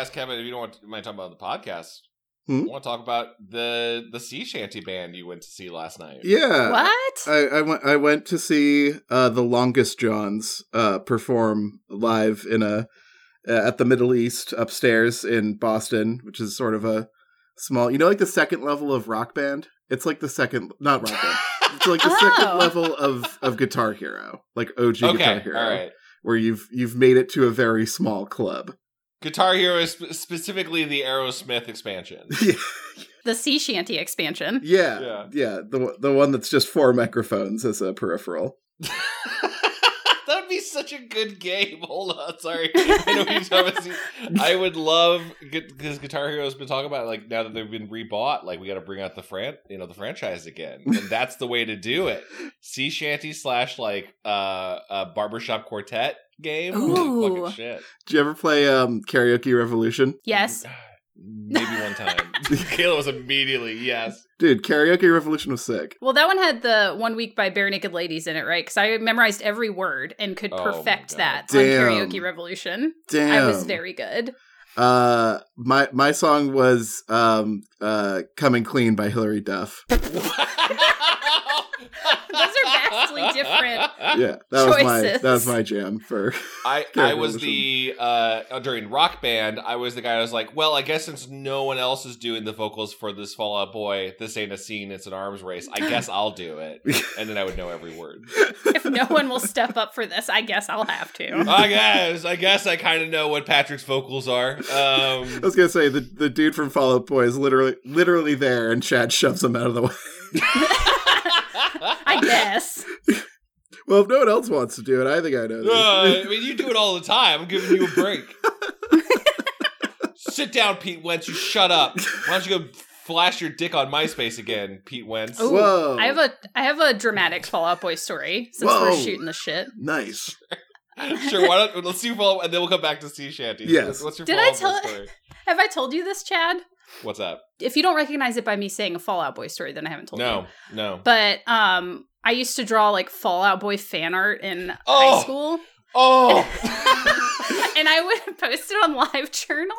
ask Kevin if you don't want to, mind talking about the podcast. Hmm? I want to talk about the the sea shanty band you went to see last night. Yeah. What? I, I went I went to see uh, the Longest Johns uh, perform live in a uh, at the Middle East upstairs in Boston, which is sort of a small you know like the second level of rock band? It's like the second not rock band. It's like the second Oh. level of of Guitar Hero, like OG Guitar Hero, all right. where you've you've made it to a very small club. Guitar Hero is sp- specifically the Aerosmith expansion. The sea shanty expansion. yeah, Yeah. yeah, the the one that's just four microphones as a peripheral. that would be such a good game. Hold on, sorry. I know what you're talking about. I would love because Guitar Hero has been talking about like now that they've been rebought, like we got to bring out the fran, you know, the franchise again, and that's the way to do it. Sea shanty slash like uh a barbershop quartet game. Holy Ooh. fucking shit. Did you ever play um, Karaoke Revolution? Yes. Maybe one time. Kayla was immediately yes. Dude, Karaoke Revolution was sick. Well, that one had the one week by Barenaked Ladies in it, right? Because I memorized every word and could Oh perfect God. that Damn. on Karaoke Revolution. Damn. I was very good. Uh, my my song was um uh "Coming Clean" by Hilary Duff. Those are vastly different. Yeah, that was my that was my jam for. I, I was the uh during rock band I was the guy I was like well I guess since no one else is doing the vocals for this Fall Out Boy this ain't a scene it's an arms race I guess I'll do it and then I would know every word If no one will step up for this, I guess I'll have to. I guess I guess I kind of know what Patrick's vocals are I um was gonna say the the dude from Fall Out Boy is literally literally there, and Chad shoves him out of the way. I guess. well, if no one else wants to do it, I think I know. Uh, I mean you do it all the time I'm giving you a break sit down Pete Wentz you shut up why don't you go flash your dick on MySpace again Pete Wentz Ooh, Whoa. I have a I have a dramatic Fall Out Boy story since Whoa. we're shooting the shit. nice. sure why don't let's see Fallout and then we'll come back to sea shanties Yes. what's your Did I Fall Out Boy tell- story? Have I told you this, Chad? what's that If you don't recognize it by me saying a Fall Out Boy story, then I haven't told you. No, no. But um I used to draw like Fall Out Boy fan art in Oh. high school. Oh, and I would post it on LiveJournal.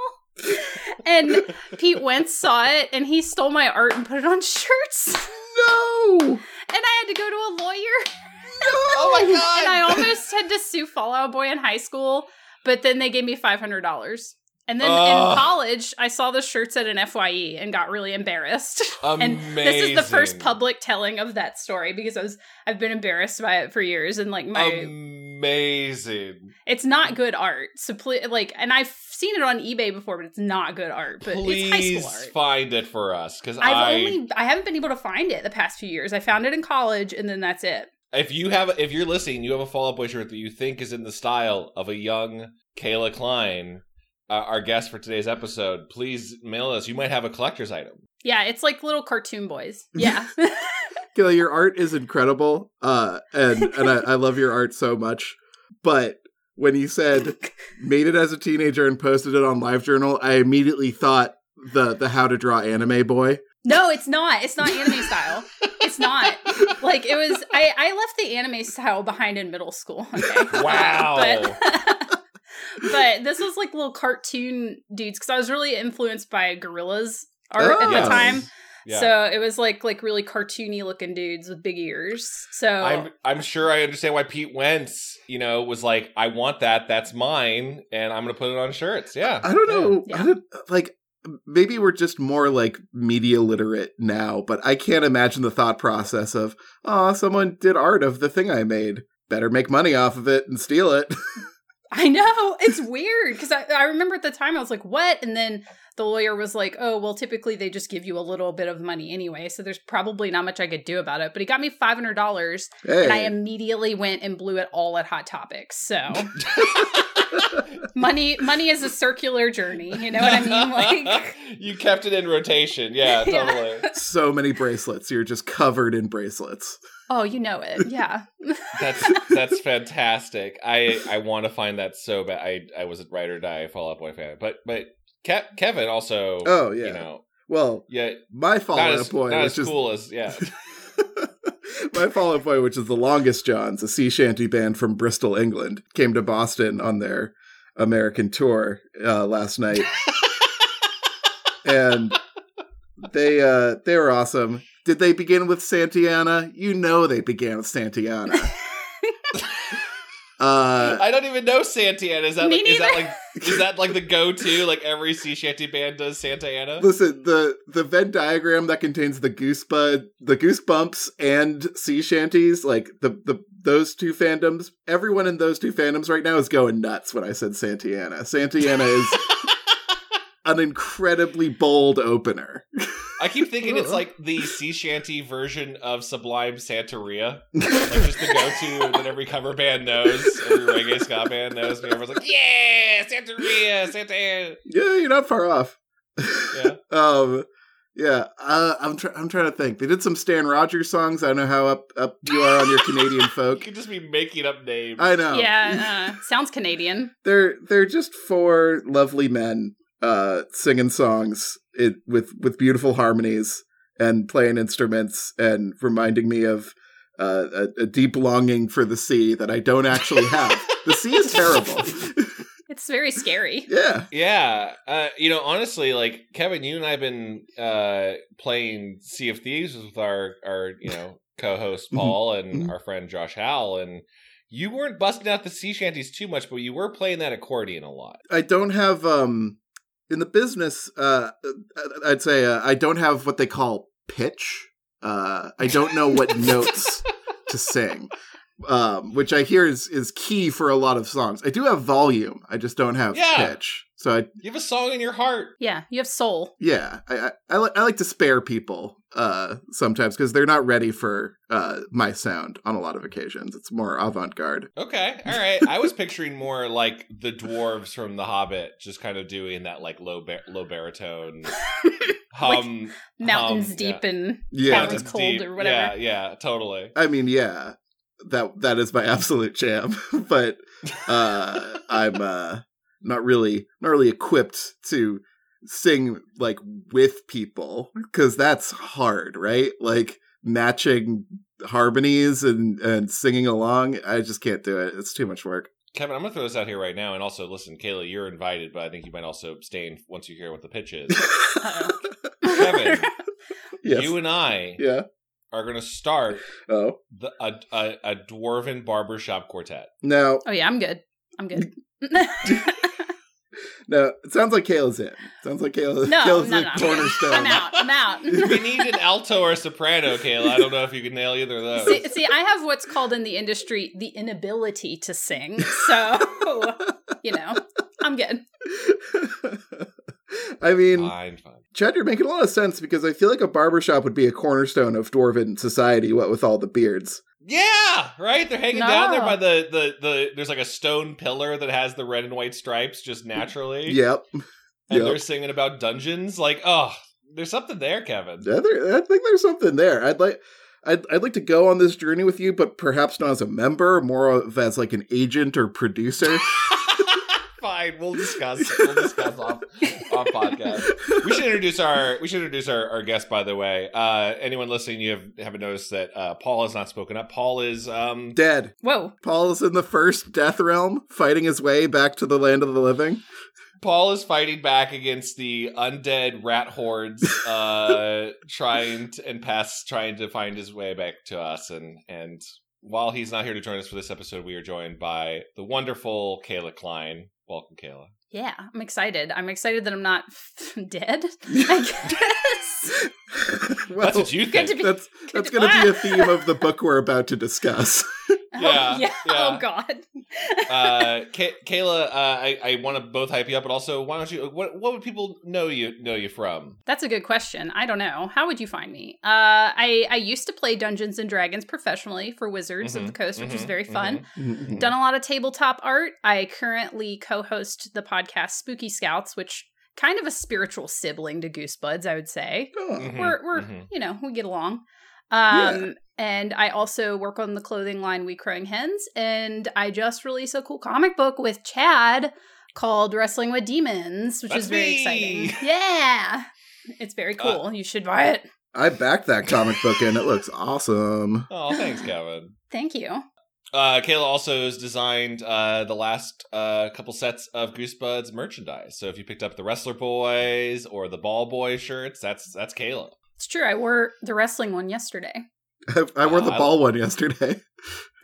And Pete Wentz saw it and he stole my art and put it on shirts. No. And I had to go to a lawyer. Oh my god! And I almost had to sue Fall Out Boy in high school, but then they gave me $500. And then Ugh. in college, I saw the shirts at an FYE and got really embarrassed. and this is the first public telling of that story because I was I've been embarrassed by it for years and like my Amazing. it's not good art. So like and I've seen it on eBay before, but it's not good art. But it's high Please school art. find it for us because I've I. only I haven't been able to find it the past few years. I found it in college and then that's it. If you have, if you're listening, you have a Fall Out Boy shirt that you think is in the style of a young Kayla Klein, uh, our guest for today's episode. Please mail us. You might have a collector's item. Yeah, it's like little cartoon boys. Yeah. Kayla, your art is incredible, uh, and and I, I love your art so much. But when you said made it as a teenager and posted it on LiveJournal, I immediately thought the the how to draw anime boy. No, it's not. It's not anime style. It's not. Like it was I I left the anime style behind in middle school. Okay. Wow. But but this was like little cartoon dudes because I was really influenced by Gorillaz art Oh. at the Yes. time. Yeah. So it was like like really cartoony looking dudes with big ears. So I'm I'm sure I understand why Pete Wentz, you know, was like, I want that, that's mine, and I'm gonna put it on shirts. Yeah. I don't know. Yeah. I don't like. Maybe we're just more like media literate now, but I can't imagine the thought process of, oh, someone did art of the thing I made. Better make money off of it and steal it. I know it's weird because I, I remember at the time I was like, "What?" And then the lawyer was like, "Oh, well, typically they just give you a little bit of money anyway, so there's probably not much I could do about it." But he got me five hundred dollars, hey. and I immediately went and blew it all at Hot Topics. So money, money is a circular journey. You know what I mean? Like, you kept it in rotation. Yeah, Yeah. totally. so many bracelets. You're just covered in bracelets. oh, you know it. Yeah. That's that's fantastic. I I want to find that so bad. I I was a ride or die Fall Out Boy fan, but but Ke- Kevin also. Oh, yeah. You know, Well, yeah, my Fallout as, Boy, not which as is cool as yeah. my Fallout point, which is the Longest Johns, a sea shanty band from Bristol, England, came to Boston on their American tour uh, last night, and they uh, they were awesome. Did they begin with Santiana? You know they began with Santiana. Uh, I don't even know Santiana. Is that Me like is that neither. like is that like the go to? Like every sea shanty band does Santiana? Listen, the the Venn diagram that contains the goosebud, the goosebumps, and sea shanties, like the the those two fandoms, everyone in those two fandoms right now is going nuts when I said Santiana. Santiana is an incredibly bold opener. I keep thinking it's like the sea shanty version of Sublime Santeria. Like just the go to that every cover band knows, every reggae ska band knows. And everyone's like, Yeah, Santeria, Santa yeah, you're not far off. Yeah. um, yeah. Uh, I'm try- I'm trying to think. They did some Stan Rogers songs. I don't know how up up you are on your Canadian folk. You could just be making up names. I know. Yeah, uh, sounds Canadian. they're they're just four lovely men uh singing songs it, with with beautiful harmonies and playing instruments and reminding me of uh, a, a deep longing for the sea that I don't actually have. the sea is terrible. It's very scary. yeah. Yeah, uh, you know, honestly, like Kevin, you and I have been uh, playing Sea of Thieves with our our you know co-host Mhm. Paul and Mhm. our friend Josh Howell, and you weren't busting out the sea shanties too much, but you were playing that accordion a lot. I don't have um in the business uh I'd say uh, I don't have what they call pitch. Uh I don't know what notes to sing. Um which I hear is is key for a lot of songs. I do have volume. I just don't have Yeah. pitch. So I You have a song in your heart. Yeah, you have soul. yeah, I I, I, li- I like to spare people uh sometimes cuz they're not ready for uh my sound on a lot of occasions. It's more avant-garde. Okay, all right. I was picturing more like the dwarves from The Hobbit, just kind of doing that like low bar- low baritone hum, Mountains hum, deep yeah. and Yeah. Caverns Mountains cold deep. or whatever. Yeah, yeah, totally. I mean, yeah, that that is my absolute jam. but uh, I'm uh, not really not really equipped to sing like with people because that's hard, right? Like matching harmonies and and singing along. I just can't do it. It's too much work. Kevin, I'm gonna throw this out here right now, and also listen, Kayla, you're invited, but I think you might also abstain once you hear what the pitch is. Kevin. yes. You and I yeah. Are gonna start Oh. the, a, a a dwarven barbershop quartet. No. Oh yeah, I'm good. I'm good. no, it sounds like Kayla's in. Sounds like Kayla, No, Kayla's no, the no. cornerstone. I'm out. I'm out. We need an alto or a soprano, Kayla. I don't know if you can nail either of those. see, see, I have what's called in the industry the inability to sing. So, you know, I'm good. I mean, Fine, fine. Chad, you're making a lot of sense because I feel like a barbershop would be a cornerstone of dwarven society, what with all the beards. Yeah, right. They're hanging down there by the, the the. There's like a stone pillar that has the red and white stripes just naturally. Yep. and yep. they're singing about dungeons. Like, oh, there's something there, Kevin. Yeah, there- I think there's something there. I'd like I'd, I'd like to go on this journey with you, but perhaps not as a member, more of as like an agent or producer. Fine, we'll discuss. We'll discuss off off podcast. We should introduce our we should introduce our, our guest. By the way, uh, anyone listening, you have haven't noticed that uh, Paul has not spoken up. Paul is um Dead. Whoa. Paul is in the first death realm, fighting his way back to the land of the living. Paul is fighting back against the undead rat hordes, uh, trying to, and pass trying to find his way back to us. And and while he's not here to join us for this episode, we are joined by the wonderful Kayla Klein. Welcome, Kayla. Yeah, I'm excited. I'm excited that I'm not dead. I guess. well, That's what you Good think. to be- that's that's going to be a theme of the book we're about to discuss. Yeah, oh, yeah. yeah. Oh God. uh, Kay- Kayla, uh, I, I want to both hype you up, but also why don't you? What what would people know you know you from? That's a good question. I don't know. How would you find me? Uh, I I used to play Dungeons and Dragons professionally for Wizards of Mhm, the Coast, which is mhm, very fun. Mhm. Done a lot of tabletop art. I currently co-host the podcast Spooky Scouts, which kind of a spiritual sibling to Goosebuds, I would say. Oh. Mhm, We're we're you know we get along. Um, and I also work on the clothing line We Crowing Hens, and I just released a cool comic book with Chad called Wrestling with Demons, which That's is very me. exciting. Yeah, it's very Uh, cool. you should buy it. I backed that comic book and it looks awesome. Oh, thanks, Kevin. Thank you. Uh, Kayla also has designed uh, the last uh, couple sets of Goosebuds merchandise. So if you picked up the Wrestler Boys or the Ball Boy shirts, that's that's Kayla. It's true. I wore the wrestling one yesterday. I, I wore the Uh, I- ball one yesterday.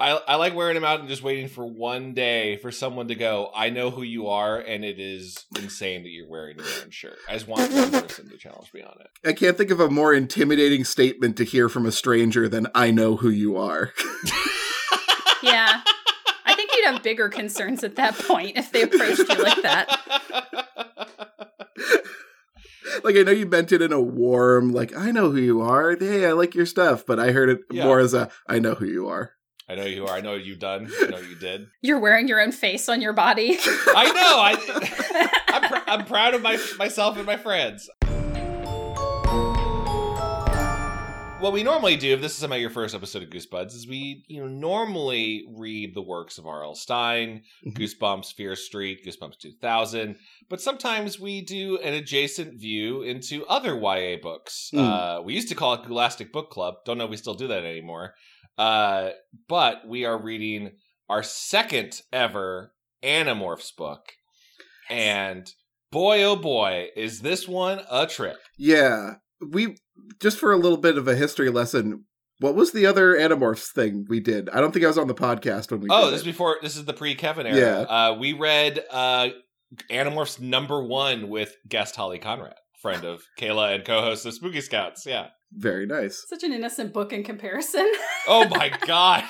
I, I like wearing them out and just waiting for one day for someone to go, I know who you are, and it is insane that you're wearing your own shirt. I just want one person to challenge me on it. I can't think of a more intimidating statement to hear from a stranger than "I know who you are." yeah. I think you'd have bigger concerns at that point if they approached you like that. like I know you meant it in a warm, like I know who you are. Hey, I like your stuff, but I heard it Yeah. more as a I know who you are." I know who you are. I know what you've done. I know what you did. You're wearing your own face on your body. I know. I, I'm, pr- I'm proud of my myself and my friends. What we normally do, if this is about your first episode of Goosebuds, is we you know normally read the works of R.L. Stine, Mhm. Goosebumps, Fear Street, Goosebumps 2000, but sometimes we do an adjacent view into other YA books. Mm. Uh, we used to call it Goolastic Book Club. Don't know if we still do that anymore. Uh, but we are reading our second ever Animorphs book. And boy, oh boy, is this one a trip. Yeah, we just for a little bit of a history lesson. What was the other Animorphs thing we did? I don't think I was on the podcast when we. Oh, this is it. before, this is the pre Kevin era. Yeah. Uh, we read uh, Animorphs number one with guest Holly Conrad, friend of Kayla and co host of Spooky Scouts. Yeah. Very nice. Such an innocent book in comparison. Oh my God.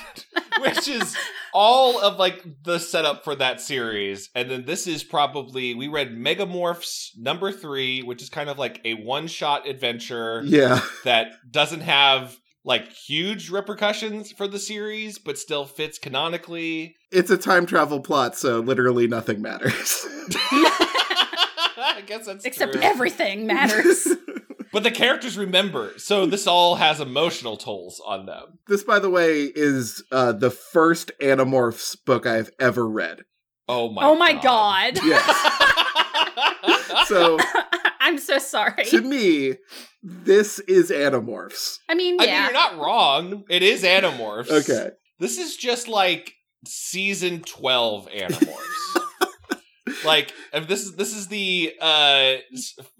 Which is all of like the setup for that series. And then this is probably, we read Megamorphs number three, which is kind of like a one shot adventure. Yeah, that doesn't have like huge repercussions for the series, but still fits canonically. it's a time travel plot, so literally nothing matters. I guess that's Except true. everything matters. But the characters remember, so this all has emotional tolls on them. this, by the way, is uh, the first Animorphs book I've ever read. Oh my! God. Oh my god. Yes. So I'm so sorry. to me, this is Animorphs. I mean, I mean, you're not wrong. It is Animorphs. Okay. This is just like season 12 Animorphs. Like if this is this is the uh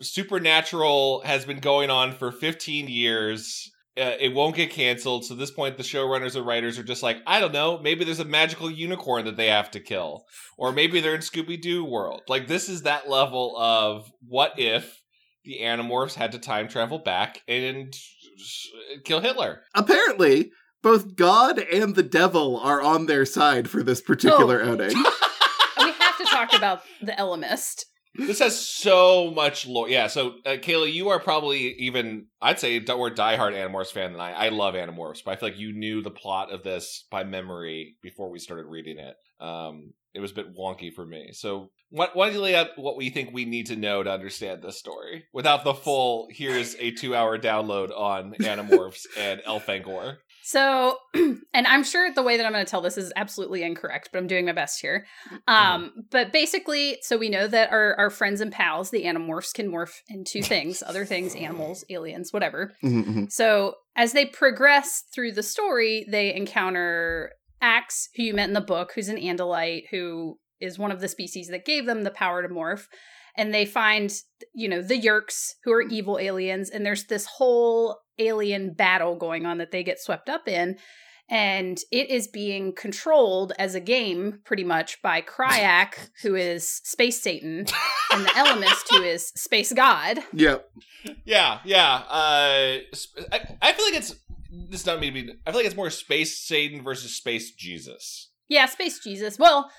supernatural has been going on for 15 years. Uh, it won't get canceled. So at this point, the showrunners and writers are just like, I don't know. Maybe there's a magical unicorn that they have to kill, or maybe they're in Scooby Doo world. Like this is that level of what if the Animorphs had to time travel back and kill Hitler. Apparently, both God and the devil are on their side for this particular Oh. outing. talk about the Ellimist. This has so much lore. Yeah, so uh, Kayla, you are probably even, I'd say, more diehard Animorphs fan than I. I love Animorphs, but I feel like you knew the plot of this by memory before we started reading it. Um, it was a bit wonky for me. So, why, why don't you lay out what we think we need to know to understand this story without the full, here's a two hour download on Animorphs and Elfangor? So, and I'm sure the way that I'm going to tell this is absolutely incorrect, but I'm doing my best here. Um, but basically, so we know that our, our friends and pals, the Animorphs, can morph into things, other things, animals, aliens, whatever. Mhm, mhm. So as they progress through the story, they encounter Ax, who you met in the book, who's an Andalite, who is one of the species that gave them the power to morph. And they find, you know, the Yeerks, who are evil aliens, and there's this whole alien battle going on that they get swept up in. And it is being controlled as a game pretty much by Crayak, who is Space Satan, and the Ellimist, who is Space God. Yep. Yeah, yeah. Uh, I, I feel like it's this is not me. to be- I feel like it's more Space Satan versus Space Jesus. Yeah, Space Jesus. Well, th-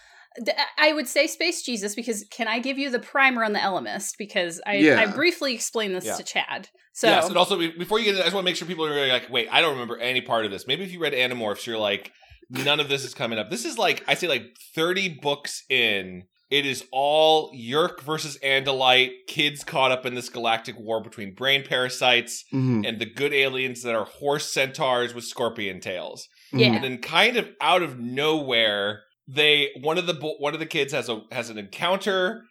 I would say Space Jesus because can I give you the primer on the Ellimist? Because I, Yeah. I briefly explained this Yeah. to Chad. So yes, and also before you get into, I just want to make sure people are really like, wait, I don't remember any part of this. Maybe if you read Animorphs, you're like, none of this is coming up. This is like I say, like 30 books in. It is all Yeerk versus Andalite, kids caught up in this galactic war between brain parasites Mhm, and the good aliens that are horse centaurs with scorpion tails. Yeah. and then kind of out of nowhere they one of the one of the kids has a has an encounter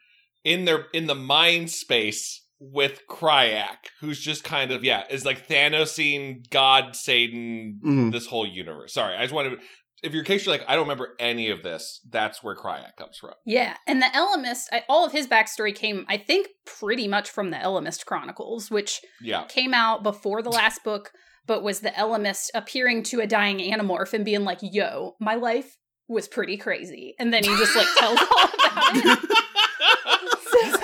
in their in the mind space with Crayak, who's just kind of yeah, is like Thanosing God Satan Mhm. this whole universe. Sorry, I just wanted. If you're case you're like, I don't remember any of this, that's where Crayak comes from. Yeah, and the Ellimist, I, all of his backstory came, I think, pretty much from the Ellimist Chronicles, which Yeah. came out before the last book, but was the Ellimist appearing to a dying Animorph and being like, "Yo, my life was pretty crazy," and then he just like tells all about it.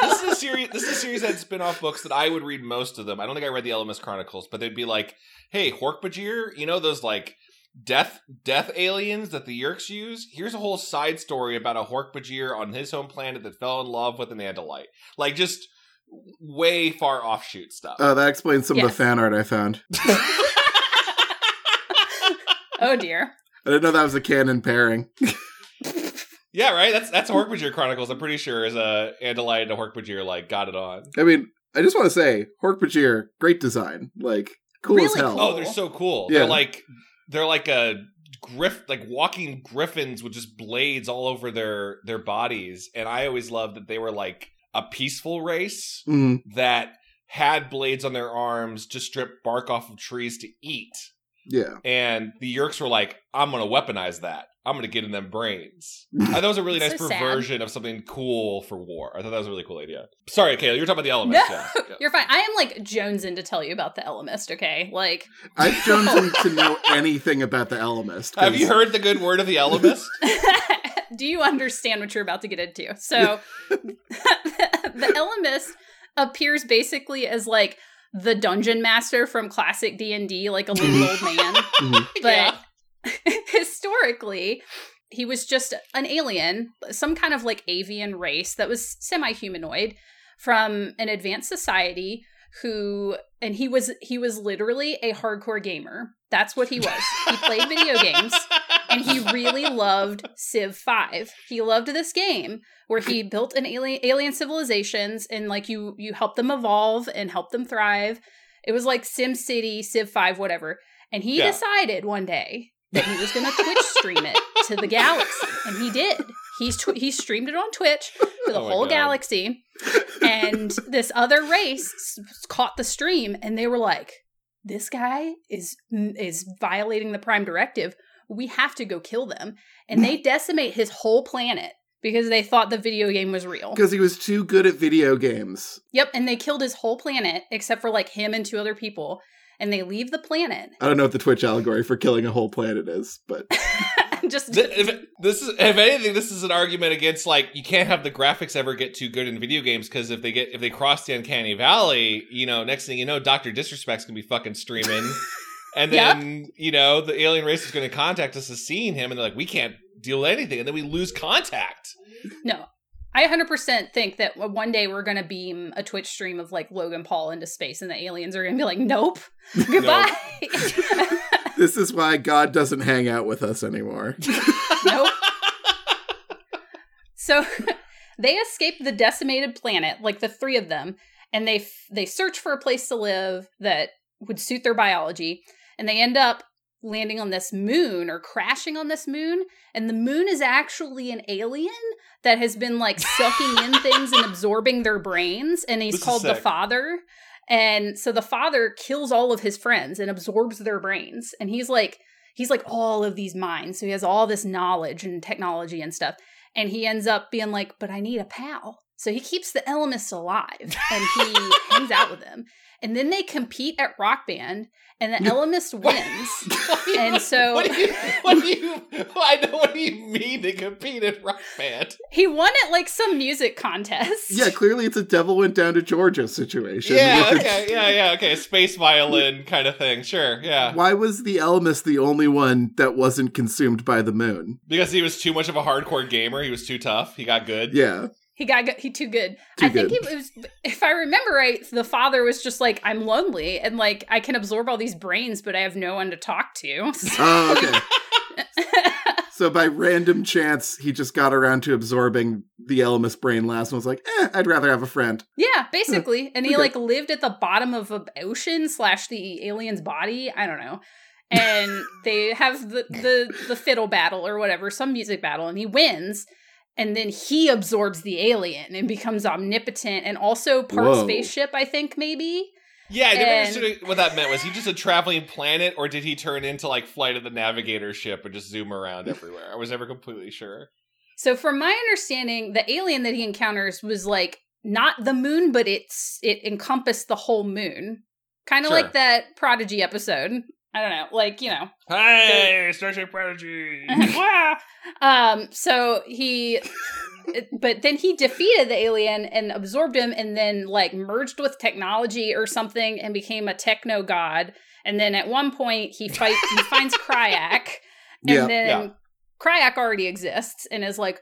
this is a series. This is a series that had spin-off books that I would read most of them. I don't think I read the Ellimist Chronicles, but they'd be like, "Hey, Hork-Bajir, you know those like death death aliens that the Yeerks use? Here's a whole side story about a Hork-Bajir on his home planet that fell in love with an Andalite. Like just way far offshoot stuff. Oh, that explains some of the fan art I found. Oh dear. I didn't know that was a canon pairing. yeah, right. That's that's Hork-Bajir Chronicles. I'm pretty sure is a Andalite and a Hork-Bajir like got it on. I mean, I just want to say, Hork-Bajir, great design. Like, cool as hell. cool. Oh, they're so cool. Yeah. They're like they're like a griff like walking griffins with just blades all over their their bodies. And I always loved that they were like a peaceful race Mhm. that had blades on their arms to strip bark off of trees to eat. Yeah. And the Yeerks were like, I'm gonna weaponize that. I'm gonna get in them brains. I thought it was a really nice So sad. perversion of something cool for war. I thought that was a really cool idea. Sorry, Kayla, you're talking about the No, elements. yeah. Yeah. you're fine. I am like jonesing to tell you about the Ellimist. Okay, like I'm jonesing to know anything about the Ellimist. 'cause- Have you heard the good word of the Ellimist? do you understand what you're about to get into? So, the Ellimist appears basically as like the dungeon master from classic D and D, like a little old man. Mhm. But historically, he was just an alien, some kind of like avian race that was semi-humanoid from an advanced society who and he was he was literally a hardcore gamer. That's what he was. He played video games and he really loved Civ 5. He loved this game where he built an alien alien civilizations and like you you help them evolve and help them thrive. It was like Sim City, Civ 5, whatever. And he Yeah. decided one day that he was going to Twitch stream it to the galaxy, and he did. He's tw- he streamed it on Twitch to the Oh whole God. galaxy, and this other race s- caught the stream, and they were like, "This guy is is violating the Prime Directive. We have to go kill them." And they decimate his whole planet because they thought the video game was real. Because he was too good at video games. Yep, and they killed his whole planet except for like him and two other people, and they leave the planet. I don't know what the Twitch allegory for killing a whole planet is, but Just Th- if, this is if anything this is an argument against like you can't have the graphics ever get too good in video games because if they get if they cross the uncanny valley you know next thing you know dr disrespect's gonna be fucking streaming and Yep. then you know the alien race is gonna contact us as seeing him and they're like we can't deal with anything and then we lose contact No. I 100% think that one day we're going to beam a Twitch stream of like Logan Paul into space and the aliens are going to be like, nope, goodbye. this is why God doesn't hang out with us anymore. nope. So they escape the decimated planet, like the three of them, and they f- they search for a place to live that would suit their biology, and they end up landing on this moon or crashing on this moon, and the moon is actually an alien that has been like sucking in things and absorbing their brains, and he's This called the father. And so the father kills all of his friends and absorbs their brains, and he's like he's like all of these minds, so he has all this knowledge and technology and stuff and he ends up being like, "But I need a pal." So he keeps the Ellimist alive, and he hangs out with them. And then they compete at Rock Band, and the Ellimist wins. And so- what do you what do you I know what do you mean they compete at rock band He won at like some music contest. yeah, clearly it's a devil went down to Georgia situation. yeah okay yeah yeah okay space violin kind of thing sure yeah Why was the Ellimist the only one that wasn't consumed by the moon? because he was too much of a hardcore gamer he was too tough he got good Yeah. He got he too good. Too I think good. it was, if I remember right, the father was just like, "I'm lonely, and like I can absorb all these brains, but I have no one to talk to." Oh, okay. so by random chance, he just got around to absorbing the Ellimist brain last and was like, eh, I'd rather have a friend. Yeah, basically. And he Okay. like lived at the bottom of an ocean slash the alien's body. I don't know. And they have the, the the fiddle battle or whatever, some music battle, and he wins. And then he absorbs the alien and becomes omnipotent and also part Whoa. spaceship, I think maybe. Yeah, I never And- understood what that meant. Was he just a traveling planet, or did he turn into like Flight of the Navigator ship and just zoom around everywhere? I was never completely sure. So from my understanding, the alien that he encounters was like not the moon, but it's it encompassed the whole moon. Kind of Sure. like that Prodigy episode. I don't know, like, you know, Hey, Star Trek Prodigy. Wah! um so he but then he defeated the alien and absorbed him and then like merged with technology or something and became a techno god and then at one point he fight he finds Crayak and Yeah. then Yeah. Crayak already exists and is like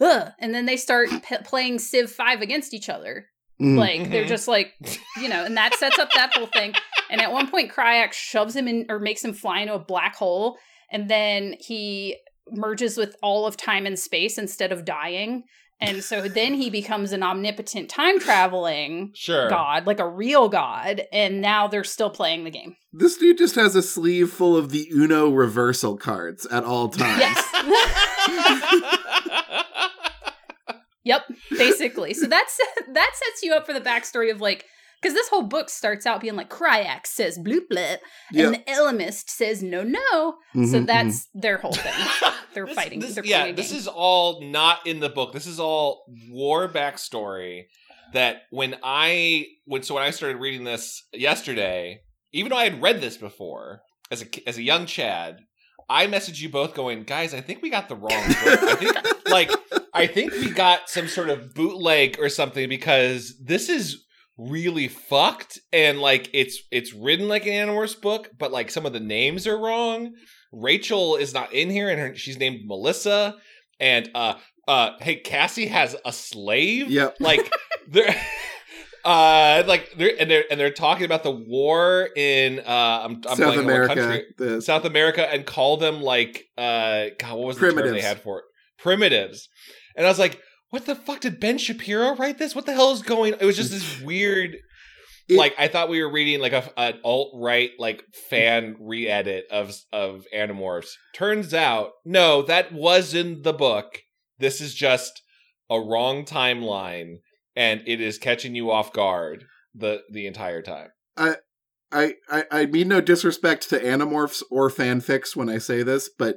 Ugh. and then they start p- playing Civ 5 against each other Mm. like they're Mhm. just like, you know, and that sets up that whole thing. And at one point, Crayak shoves him in or makes him fly into a black hole, and then he merges with all of time and space instead of dying. And so then he becomes an omnipotent time traveling Sure. god, like a real god. And now they're still playing the game. This dude just has a sleeve full of the Uno reversal cards at all times. Yes. Yep, basically. So that's that sets you up for the backstory of like because this whole book starts out being like Crayak says bloop bloop, Yep. and the Ellimist says no no. So Mhm, that's their whole thing. They're This- fighting. this- They're yeah, playing this is all not in the book. This is all war backstory. That when I when so when I started reading this yesterday, even though I had read this before as a as a young Chad, I messaged you both going, guys, I think we got the wrong book. I think like I think we got some sort of bootleg or something because this is really fucked and like it's it's written like an Animorphs book, but like some of the names are wrong. Rachel is not in here and her, she's named Melissa and uh uh hey Cassie has a slave. Yep. Like they're uh like they're and they're and they're talking about the war in uh I'm, I'm South blanking on what America. The, South America and call them like uh God, what was the term they had for it? Primitives. And I was like, what the fuck did Ben Shapiro write this? What the hell is going It was just this weird It- like I thought we were reading like a an alt right like fan re-edit of of Animorphs. Turns out, no, that was in the book. This is just a wrong timeline and it is catching you off guard the the entire time. I, I I mean no disrespect to Animorphs or fanfics when I say this, but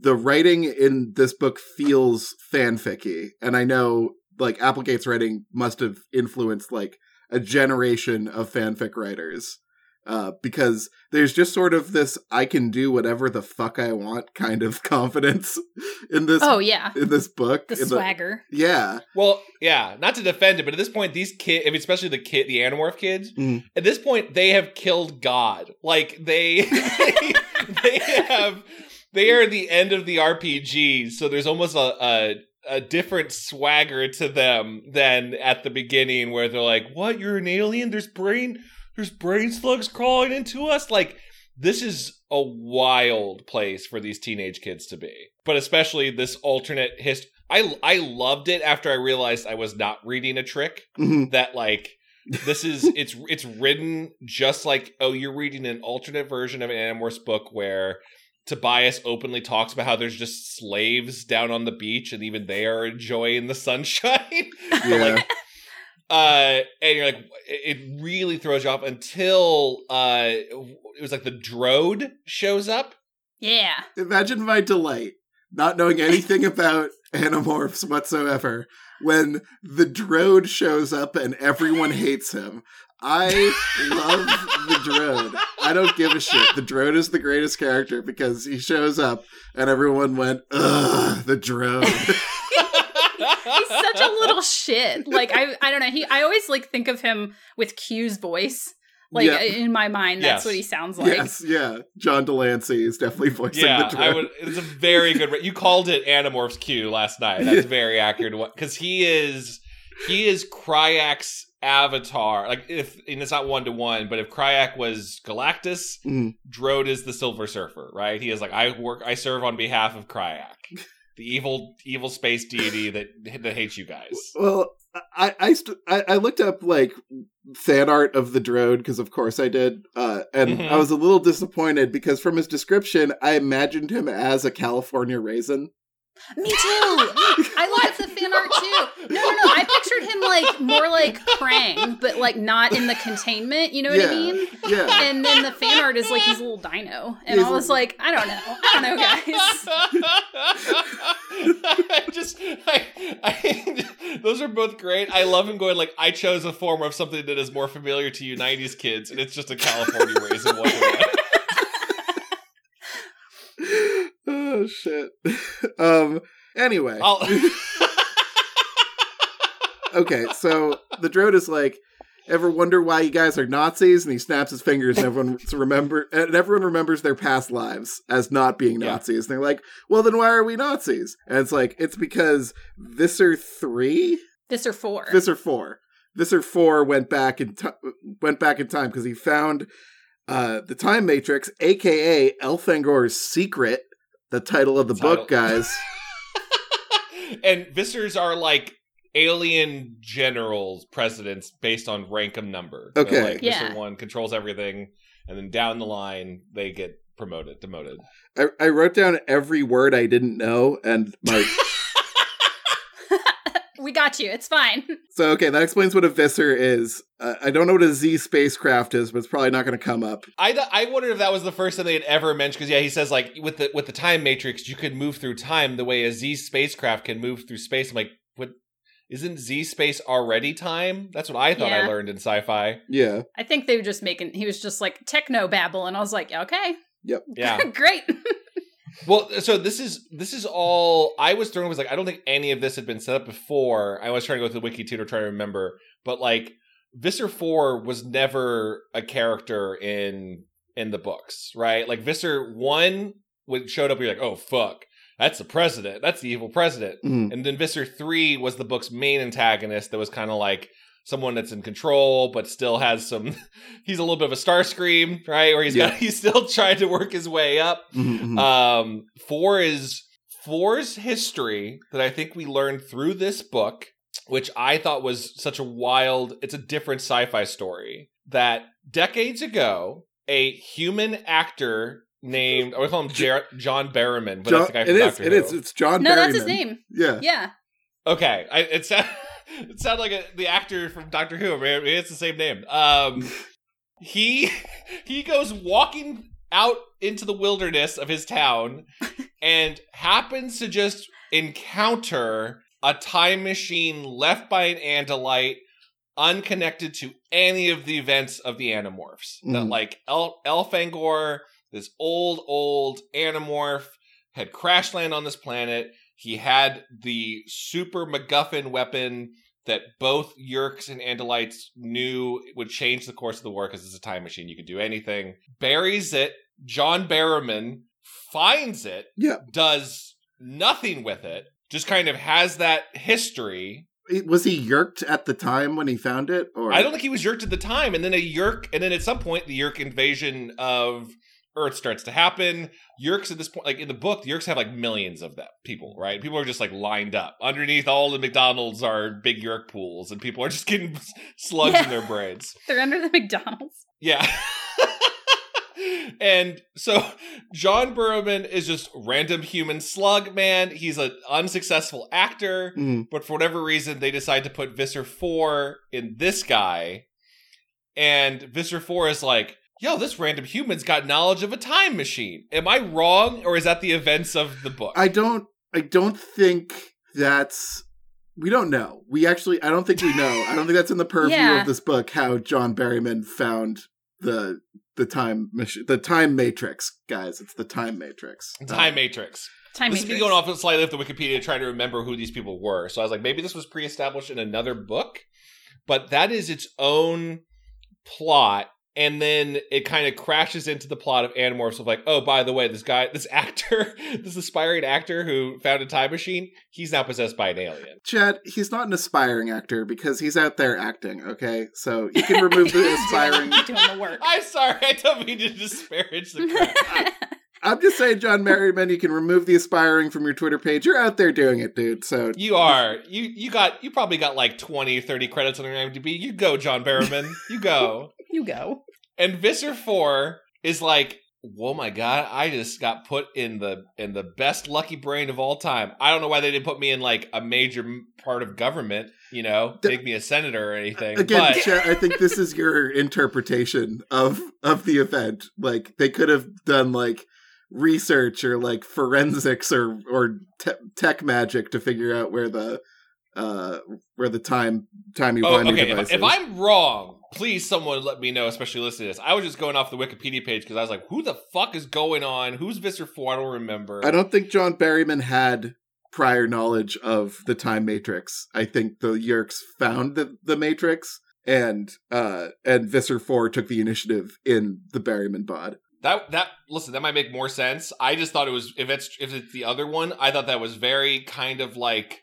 the writing in this book feels fanficky, and I know like Applegate's writing must have influenced like a generation of fanfic writers. Uh, because there's just sort of this I can do whatever the fuck I want kind of confidence in this oh yeah, in this book. the in swagger. yeah. Well, yeah, not to defend it, but at this point, these kids, I mean, especially the kid, the Animorph kids, Mhm. at this point, they have killed God. Like they, they, they have, they are the end of the RPG. So there's almost a, a a different swagger to them than at the beginning, where they're like, "What? You're an alien? There's brain, there's brain slugs crawling into us." Like this is a wild place for these teenage kids to be, but especially this alternate history. I I loved it after I realized I was not reading a trick. Mhm. That like this is it's it's written just like oh you're reading an alternate version of an Animorphs book where Tobias openly talks about how there's just slaves down on the beach and even they are enjoying the sunshine. Yeah. like, uh, and you're like, it it really throws you off until uh, it was like the Drode shows up. Yeah, Imagine my delight, not knowing anything about Animorphs whatsoever, when the Drode shows up and everyone hates him. I love the drone. I don't give a shit. The drone is the greatest character because he shows up and everyone went, ugh, the drone. he's such a little shit. Like I, I don't know. He, I always like think of him with Q's voice. Like Yeah. in my mind, that's Yes. what he sounds like. yes, yeah. John de Lancie is definitely voicing yeah, the Drode. I would. It's a very good. Re- you called it Animorphs Q last night. That's very accurate. Because he is he is Crayak's avatar. Like if and it's not one to one, but if Crayak was Galactus, Mhm. Drode is the Silver Surfer. Right? He is like I work. I serve on behalf of Crayak, the evil evil space deity that that hates you guys. Well, I I, st- I I looked up like fan art of the drone because of course I did, uh, and Mhm. I was a little disappointed because from his description I imagined him as a California raisin. Me too. I love the fan art too. No, no, no. I pictured him like more like Krang, but like not in the containment. You know what yeah, I mean? Yeah. And then the fan art is like he's a little dino, and He's I was a- like, I don't know, I don't know, guys. I just, I, I, those are both great. I love him going like, I chose a form of something that is more familiar to you '90s kids, and it's just a California raisin one to one. oh shit. um. Anyway. Okay, so the drone is like, ever wonder why you guys are Nazis? And he snaps his fingers, and everyone remember, and everyone remembers their past lives as not being Yeah. Nazis. And they're like, well, then why are we Nazis? And it's like, it's because Visser three, This or four. Visser four, Visser four went back in t- went back in time because he found uh, the Time Matrix, aka Elfangor's secret. The title of the Title. book, guys. and Vissers are like alien generals, presidents based on rankum number. Okay. like, Yeah. Visser one controls everything, and then down the line they get promoted, demoted. I, I wrote down every word I didn't know, and my we got you. It's fine. so okay, that explains what a Visser is. Uh, I don't know what a Z spacecraft is, but it's probably not going to come up. I, I wondered if that was the first thing they had ever mentioned because yeah, he says like with the with the time matrix you could move through time the way a Z spacecraft can move through space. I'm like, what? Isn't Z space already time? That's what I thought I learned in sci-fi. Yeah, I think they were just making. He was just like techno babble, and I was like, okay, yep, Yeah. great. Well, so this is this is all I was throwing was like I don't think any of this had been set up before. I was trying to go through the wiki too to try to remember, but like Visser Four was never a character in in the books, right? Like Visser One would showed up, you're like, oh fuck, that's the president, that's the evil president, Mhm. and then Visser Three was the book's main antagonist that was kind of like someone that's in control but still has some. he's a little bit of a Starscream, right? or he's Yeah. got he's still trying to work his way up. Mhm, mhm. Um, four is four's history that I think we learned through this book, which I thought was such a wild. It's a different sci-fi story that decades ago a human actor named I would call him Jer- John Barrowman, but John- that's the guy it from is. Doctor It Who. is. It's John. no, that's his Berryman. name. Yeah. Yeah. Okay, I, it sound it sounded like a, the actor from Doctor Who. Maybe it's the same name. Um, he he goes walking out into the wilderness of his town and happens to just encounter a time machine left by an Andalite unconnected to any of the events of the Animorphs. That Mhm. like El- Elfangor, this old old Animorph, had crash land on this planet. He had the super MacGuffin weapon that both Yeerks and Andalites knew would change the course of the war because it's a time machine. You can do anything. Buries it. John Barrowman finds it, Yeah. does nothing with it, just kind of has that history. Was he yeerked at the time when he found it? Or I don't think he was Yeerked at the time, and then a Yeerk, and then at some point the Yeerk invasion of Earth starts to happen. Yeerks at this point, like in the book, the Yeerks have like millions of them people, right? People are just like lined up underneath all the McDonald's are big Yeerk pools, and people are just getting slugs Yeah. in their brains. They're under the McDonald's. Yeah. and so John Burrowman is just random human slug man. He's an unsuccessful actor, Mhm. but for whatever reason they decide to put Visser 4 in this guy. And Visser 4 is like, "Yo, this random human's got knowledge of a time machine." Am I wrong or is that the events of the book? I don't. I don't think that's. We don't know. We actually. I don't think we know. I don't think that's in the purview Yeah. of this book. How John Berryman found the the time machine, the time matrix, guys. It's the time matrix. time matrix. Time this is me Matrix. going off slightly off the Wikipedia trying to remember who these people were. So I was like, maybe this was pre-established in another book, but that is its own plot. And then it kind of crashes into the plot of Animorphs of like, oh, by the way, this guy, this actor, this aspiring actor who found a time machine, he's now possessed by an alien. Chad, he's not an aspiring actor because he's out there acting. Okay, so you can remove the aspiring. doing, doing the work. I'm sorry, I don't mean to disparage the crap. I'm just saying, John Merriman, you can remove the aspiring from your Twitter page. You're out there doing it, dude. So You are. You you got you probably got like 20, 30 credits on your IMDb. You go, John Barrowman. You go. You go. And Visser 4 is like, oh my god, I just got put in the in the best lucky brain of all time. I don't know why they didn't put me in like a major part of government, you know, D- make me a senator or anything. Again, but Chet, I think this is your interpretation of of the event. Like they could have done like research or like forensics or or te- tech magic to figure out where the uh where the time timey oh, wimey okay, device if, if. I'm wrong, please someone let me know, especially listening to this. I was just going off the Wikipedia page because I was like, who the fuck is going on? Who's Visser 4? I don't remember. I don't think John Berryman had prior knowledge of the time matrix. I think the Yeerks found the, the matrix and uh and Visser 4 took the initiative in the Barryman bod. That that listen, that might make more sense. I just thought it was if it's if it's the other one, I thought that was very kind of like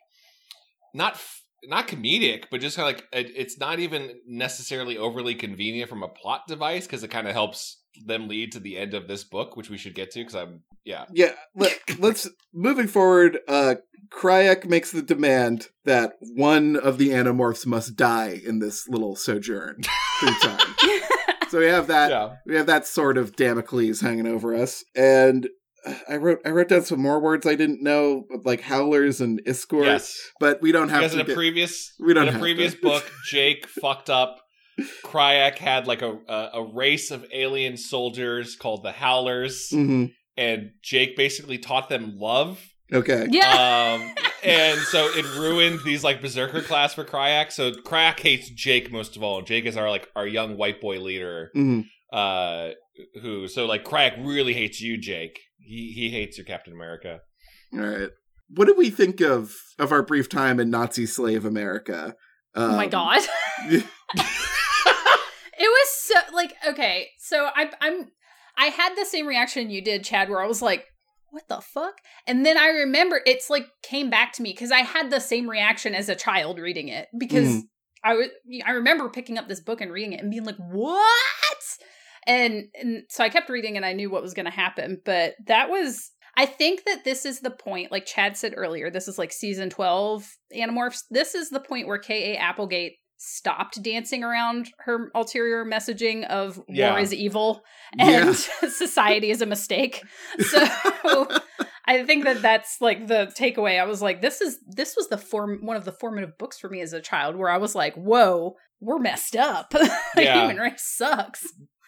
not f- not comedic, but just kind of like it, it's not even necessarily overly convenient from a plot device because it kind of helps them lead to the end of this book, which we should get to because I'm yeah. Yeah, let, let's moving forward. Uh, Crayak makes the demand that one of the Animorphs must die in this little sojourn through time. so we have that. Yeah. We have that sort of Damocles hanging over us, and I wrote I wrote down some more words I didn't know, like howlers and iskor. Yes. but we don't have Because to. in a get- previous we don't in a have previous to. book, Jake fucked up. Crayak had like a, a a race of alien soldiers called the Howlers, Mhm. and Jake basically taught them love. Okay. yeah. Um, and so it ruined these like berserker class for Crayak. So Crayak hates Jake most of all. Jake is our like our young white boy leader. Mhm. Uh, who so like Crayak really hates you, Jake. He he hates your Captain America. All right. What did we think of of our brief time in Nazi slave America? oh my Um, god. it was so like okay. So I I'm I had the same reaction you did, Chad, where I was like, what the fuck? And then I remember it's like came back to me because I had the same reaction as a child reading it because Mhm. I was I remember picking up this book and reading it and being like, what? And and so I kept reading and I knew what was going to happen, but that was I think that this is the point, like Chad said earlier, this is like season 12 Animorphs. This is the point where K.A. Applegate stopped dancing around her ulterior messaging of Yeah. war is evil Yeah. and society is a mistake. So I think that that's like the takeaway. I was like, this is this was the form one of the formative books for me as a child, where I was like, whoa, we're messed up. the Yeah. human race sucks.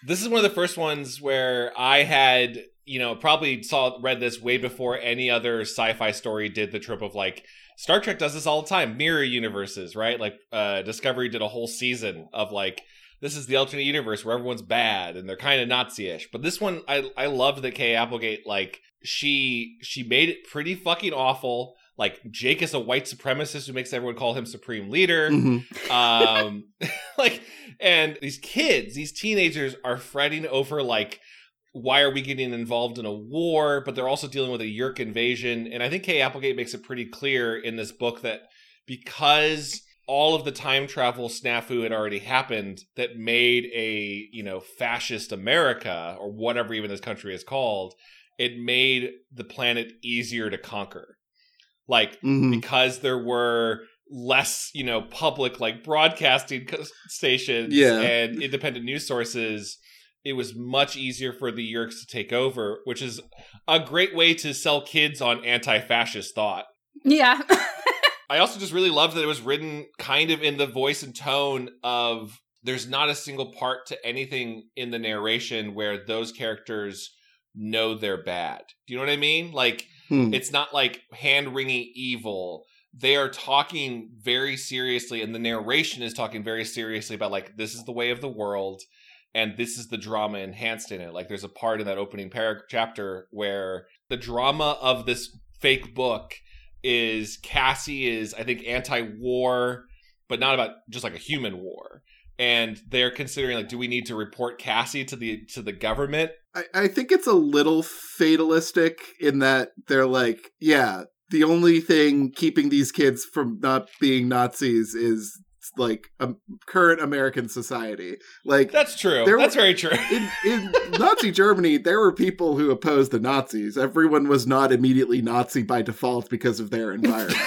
This is one of the first ones where I had, you know, probably saw read this way before any other sci-fi story did the trope of like Star Trek does this all the time, mirror universes, right? Like uh Discovery did a whole season of like this is the alternate universe where everyone's bad and they're kind of Nazi-ish. But this one I I love that Kay Applegate like she she made it pretty fucking awful. Like Jake is a white supremacist who makes everyone call him supreme leader. Mhm. um like and these kids these teenagers are fretting over like why are we getting involved in a war? But they're also dealing with a yeerk invasion. And i think kay applegate makes it pretty clear in this book that because all of the time travel snafu had already happened that made a you know fascist america or whatever even this country is called it made the planet easier to conquer like Mhm. because there were less, you know, public like broadcasting co- stations Yeah. and independent news sources, it was much easier for the Yeerks to take over, which is a great way to sell kids on anti-fascist thought. Yeah. I also just really love that it was written kind of in the voice and tone of there's not a single part to anything in the narration where those characters know they're bad. Do you know what I mean? Like Hmm. it's not like hand wringing evil. They are talking very seriously, and the narration is talking very seriously about like this is the way of the world, and this is the drama enhanced in it. Like there's a part in that opening paragraph chapter where the drama of this fake book is Cassie is I think anti-war, but not about just like a human war. And they're considering like, do we need to report Cassie to the to the government? I, I think it's a little fatalistic in that they're like, yeah, the only thing keeping these kids from not being Nazis is like um, current American society. Like That's true. That's were- very true. in, in Nazi Germany, there were people who opposed the Nazis. Everyone was not immediately Nazi by default because of their environment.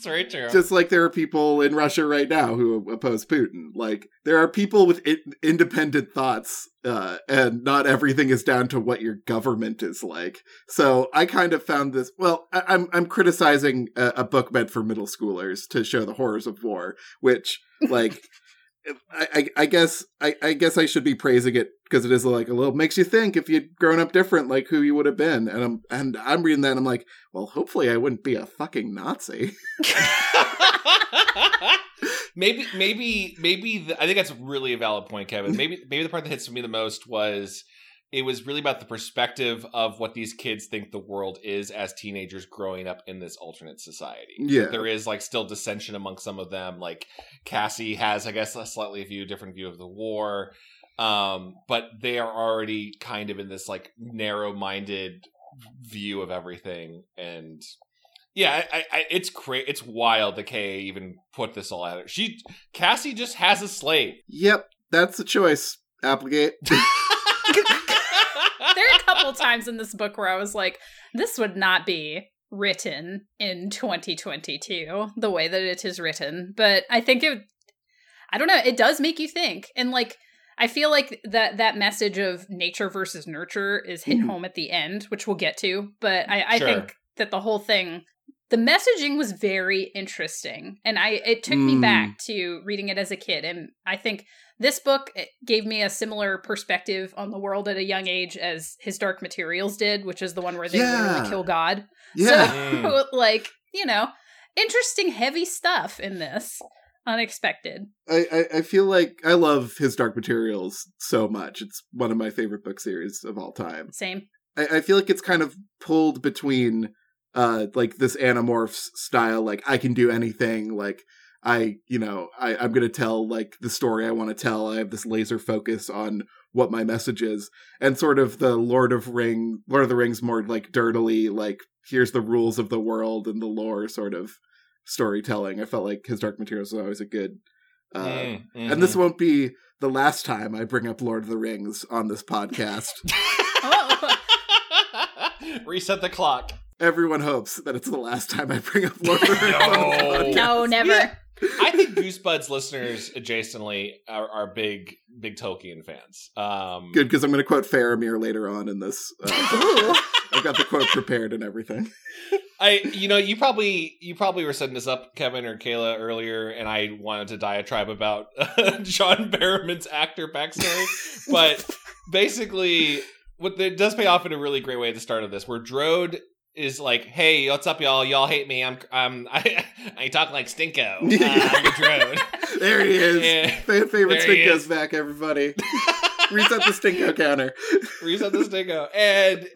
It's very true. Just like there are people in Russia right now who oppose Putin. Like there are people with I- independent thoughts, uh, and not everything is down to what your government is like. So I kind of found this. Well, I- I'm I'm criticizing a, a book meant for middle schoolers to show the horrors of war, which like. I, I, I guess I, I guess I should be praising it because it is like a little makes you think if you'd grown up different, like who you would have been. And I'm and I'm reading that and I'm like, well, hopefully I wouldn't be a fucking Nazi. maybe, maybe, maybe. The, I think that's really a valid point, Kevin. Maybe, maybe the part that hits me the most was it was really about the perspective of what these kids think the world is as teenagers growing up in this alternate society. Yeah. There is like still dissension among some of them. Like Cassie has, I guess, a slightly view different view of the war. Um, but they are already kind of in this like narrow-minded view of everything, and yeah, I, I, it's crazy. It's wild that Kay even put this all out. She Cassie just has a slave. Yep, that's the choice. Applegate. there are a couple times in this book where I was like, this would not be written in 2022 the way that it is written. But I think it, I don't know, it does make you think. And like, I feel like that that message of nature versus nurture is hit Mhm. home at the end, which we'll get to. But I, I Sure. think that the whole thing, the messaging was very interesting, and I it took me Mm. back to reading it as a kid, and I think this book gave me a similar perspective on the world at a young age as his Dark Materials did, which is the one where they Yeah. literally kill God. Yeah. Mm. So, like you know, interesting, heavy stuff in this. Unexpected. I, I, I feel like I love his Dark Materials so much. It's one of my favorite book series of all time. Same. I, I feel like it's kind of pulled between uh like this Animorphs style, like I can do anything, like I, you know, I, I'm gonna tell like the story I want to tell. I have this laser focus on what my message is, and sort of the Lord of Ring, Lord of the Rings, more like dirtily, like here's the rules of the world and the lore sort of storytelling. I felt like his Dark Materials was always a good. Uh, Mm, And this mhm. won't be the last time I bring up Lord of the Rings on this podcast. Oh. Reset the clock. Everyone hopes that it's the last time I bring up Lord of the Rings. No. no, never. Yeah. I think Goosebuds listeners adjacently are, are big, big Tolkien fans. Um, Good, because I'm going to quote Faramir later on in this. Uh, I've got the quote prepared and everything. I, you know, you probably, you probably were setting this up, Kevin or Kayla, earlier, and I wanted to diatribe about John Barrowman's actor backstory, but basically, what it does pay off in a really great way at the start of this, where Drode is like, "Hey, what's up, y'all? Y'all hate me. I'm, I'm, I, I talk like Stinko. Uh, the Drode." There he is. Yeah. Fan favorite There Stinko's back, everybody. Reset the Stinko counter. reset the Stinko, and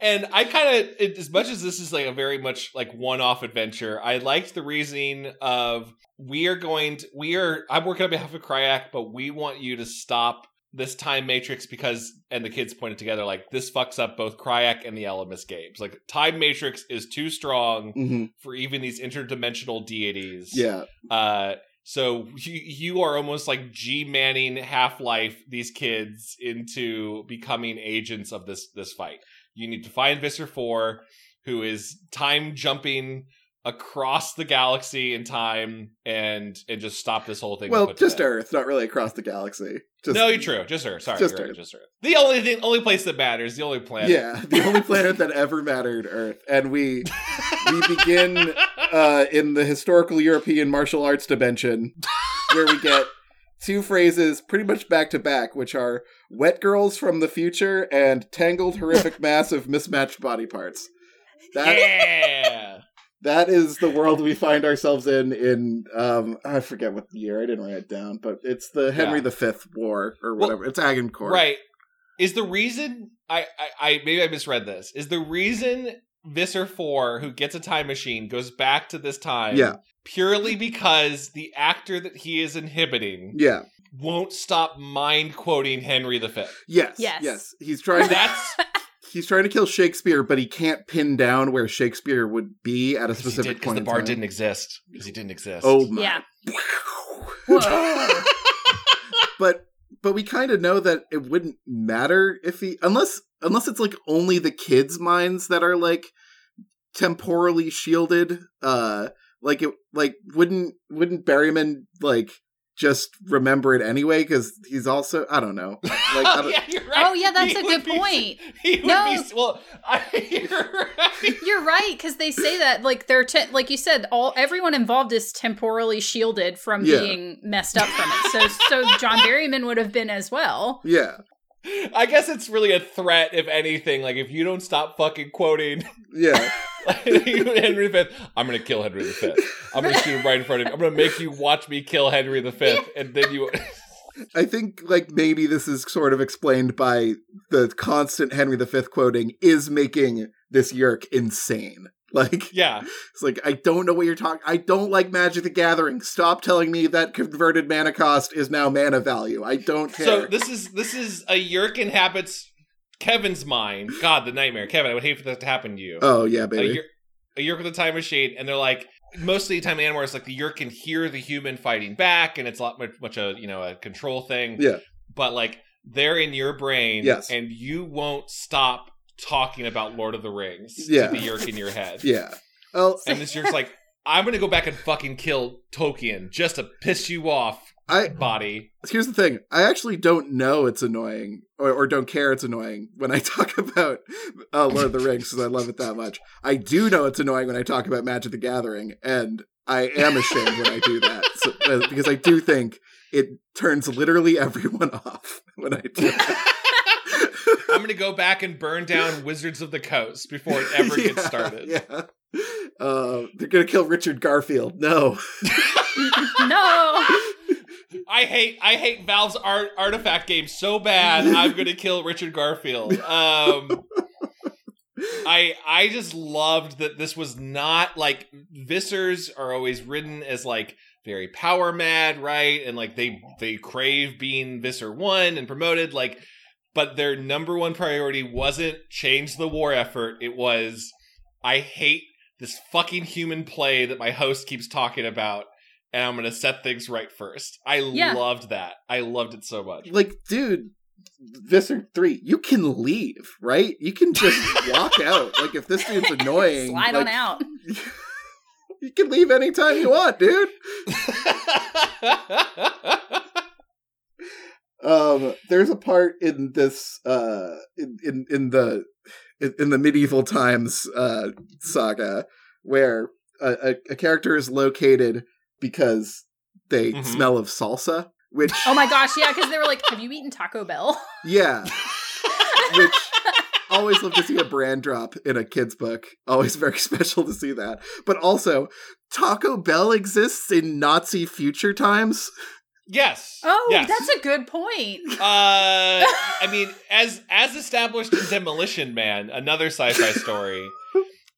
and i kind of as much as this is like a very much like one-off adventure i liked the reasoning of we are going to we are i'm working on behalf of Crayak, but we want you to stop this time matrix because and the kids pointed together like this fucks up both Crayak and the Ellimist games like time matrix is too strong hmm for even these interdimensional deities Yeah. uh, so you, you are almost like G Manning Half Life these kids into becoming agents of this this fight. You need to find Visser Four, who is time jumping across the galaxy in time, and and just stop this whole thing. Well, and put to just. Earth, not really across the galaxy. Just, no, you're true. Just Earth. Sorry, Just you're Earth. just Earth. The only thing, only place that matters, the only planet. Yeah, the only planet that ever mattered, Earth. And we we begin uh, in the historical European martial arts dimension, where we get two phrases pretty much back to back, which are "wet girls from the future" and "tangled horrific mass of mismatched body parts." That yeah. That is the world we find ourselves in. In um, I forget what year. I didn't write it down, but it's the Henry Yeah. V War or Well, whatever. it's Agincourt. Right. Is the reason I, I I maybe I misread this. Is the reason Visser 4 who gets a time machine goes back to this time Yeah. purely because the actor that he is inhibiting Yeah. won't stop mind quoting Henry V. Yes. Yes. Yes. He's trying to That's he's trying to kill Shakespeare, but he can't pin down where Shakespeare would be at a specific because point the in bar time. didn't exist. Because he didn't exist. Oh my! Yeah. But but we kind of know that it wouldn't matter if he unless unless it's like only the kids' minds that are like temporally shielded? Uh, like it, like wouldn't wouldn't Berryman like just remember it anyway? Because he's also I don't know. Like I oh, don't, yeah, you're oh, right. Oh yeah, that's He a good be- point. He would No. be well. I, you're right. You're right because they say that like they're te- like you said, all everyone involved is temporally shielded from Yeah. being messed up from it. So so John Berryman would have been as well. yeah, I guess it's really a threat, if anything. Like if you don't stop fucking quoting yeah. Henry V, I'm gonna kill Henry V. I'm gonna shoot him right in front of you. I'm gonna make you watch me kill Henry V, and then you. I think like maybe this is sort of explained by the constant Henry V quoting is making this Yeerk insane. Like yeah, it's like I don't know what you're talking. I don't like Magic the Gathering. Stop telling me that converted mana cost is now mana value. I don't care. So this is this is a Yeerk inhabits Kevin's mind. God, the nightmare, Kevin. I would hate for that to happen to you. oh yeah, baby. A Yeerk with a time machine, and they're like most of the time in Animorphs, like the Yeerk can hear the human fighting back, and it's a lot much, much a you know a control thing. Yeah. but like they're in your brain, Yes. and you won't stop talking about Lord of the Rings Yeah. to the Yeerk in your head. yeah. Oh, and this Yeerk's like, I'm gonna go back and fucking kill Tolkien just to piss you off, I body. here's the thing. I actually don't know it's annoying or, or don't care it's annoying when I talk about uh, Lord of the Rings because I love it that much. I do know it's annoying when I talk about Magic the Gathering, and I am ashamed when I do that so, uh, because I do think it turns literally everyone off when I do it. I'm gonna go back and burn down Wizards of the Coast before it ever gets Yeah, started. Yeah. Uh, they're gonna kill Richard Garfield. No. No. I hate I hate Valve's art artifact game so bad. I'm gonna kill Richard Garfield. Um, I I just loved that this was not like Vissers are always written as like very power mad, right? And like they they crave being Visser one and promoted, like, but their number one priority wasn't change the war effort. It was I hate this fucking human play that my host keeps talking about and I'm gonna set things right first. I Yeah. loved that. I loved it so much. like dude Visser 3 you can leave right you can just walk out like if this dude's annoying Slide like, on out. you can leave anytime you want dude um there's a part in this uh in in, in the in, in the medieval times uh saga where a, a, a character is located because they Mhm. smell of salsa which Oh my gosh, yeah, because they were like, "Have you eaten Taco Bell?" yeah which always love to see a brand drop in a kid's book. Always very special to see that. But also, Taco Bell exists in Nazi future times. Yes. Oh, yes. that's a good point. Uh, I mean, as as established in Demolition Man, another sci-fi story,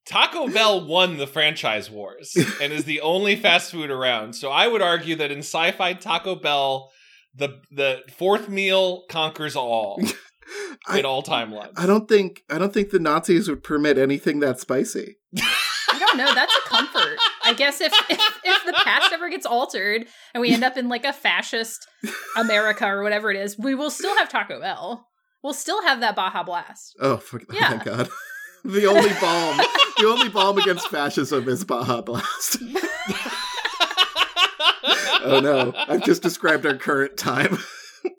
Taco Bell won the franchise wars and is the only fast food around. So I would argue that in sci-fi, Taco Bell, the the fourth meal conquers all I, in all timelines. I don't think I don't think the Nazis would permit anything that spicy. I don't know. That's a comfort. I guess if, if if the past ever gets altered and we end up in like a fascist America or whatever it is, we will still have Taco Bell. We'll still have that Baja Blast. Oh, fuck, oh Yeah. thank God. the only bomb, the only bomb against fascism is Baja Blast. oh no, I've just described our current time.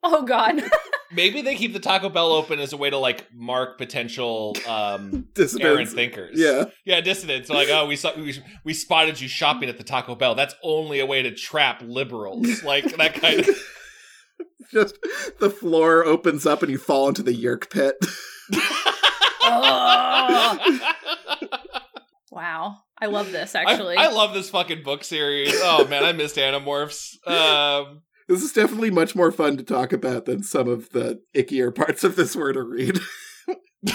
Oh God. Maybe they keep the Taco Bell open as a way to like mark potential um errant thinkers. Yeah. Yeah, dissidents. Like, oh, we saw we, we spotted you shopping at the Taco Bell. That's only a way to trap liberals. Like that kind of. Just the floor opens up and you fall into the yeerk pit. Oh. Wow. I love this actually. I, I love this fucking book series. Oh man, I missed Animorphs. Um, This is definitely much more fun to talk about than some of the ickier parts of this were to read.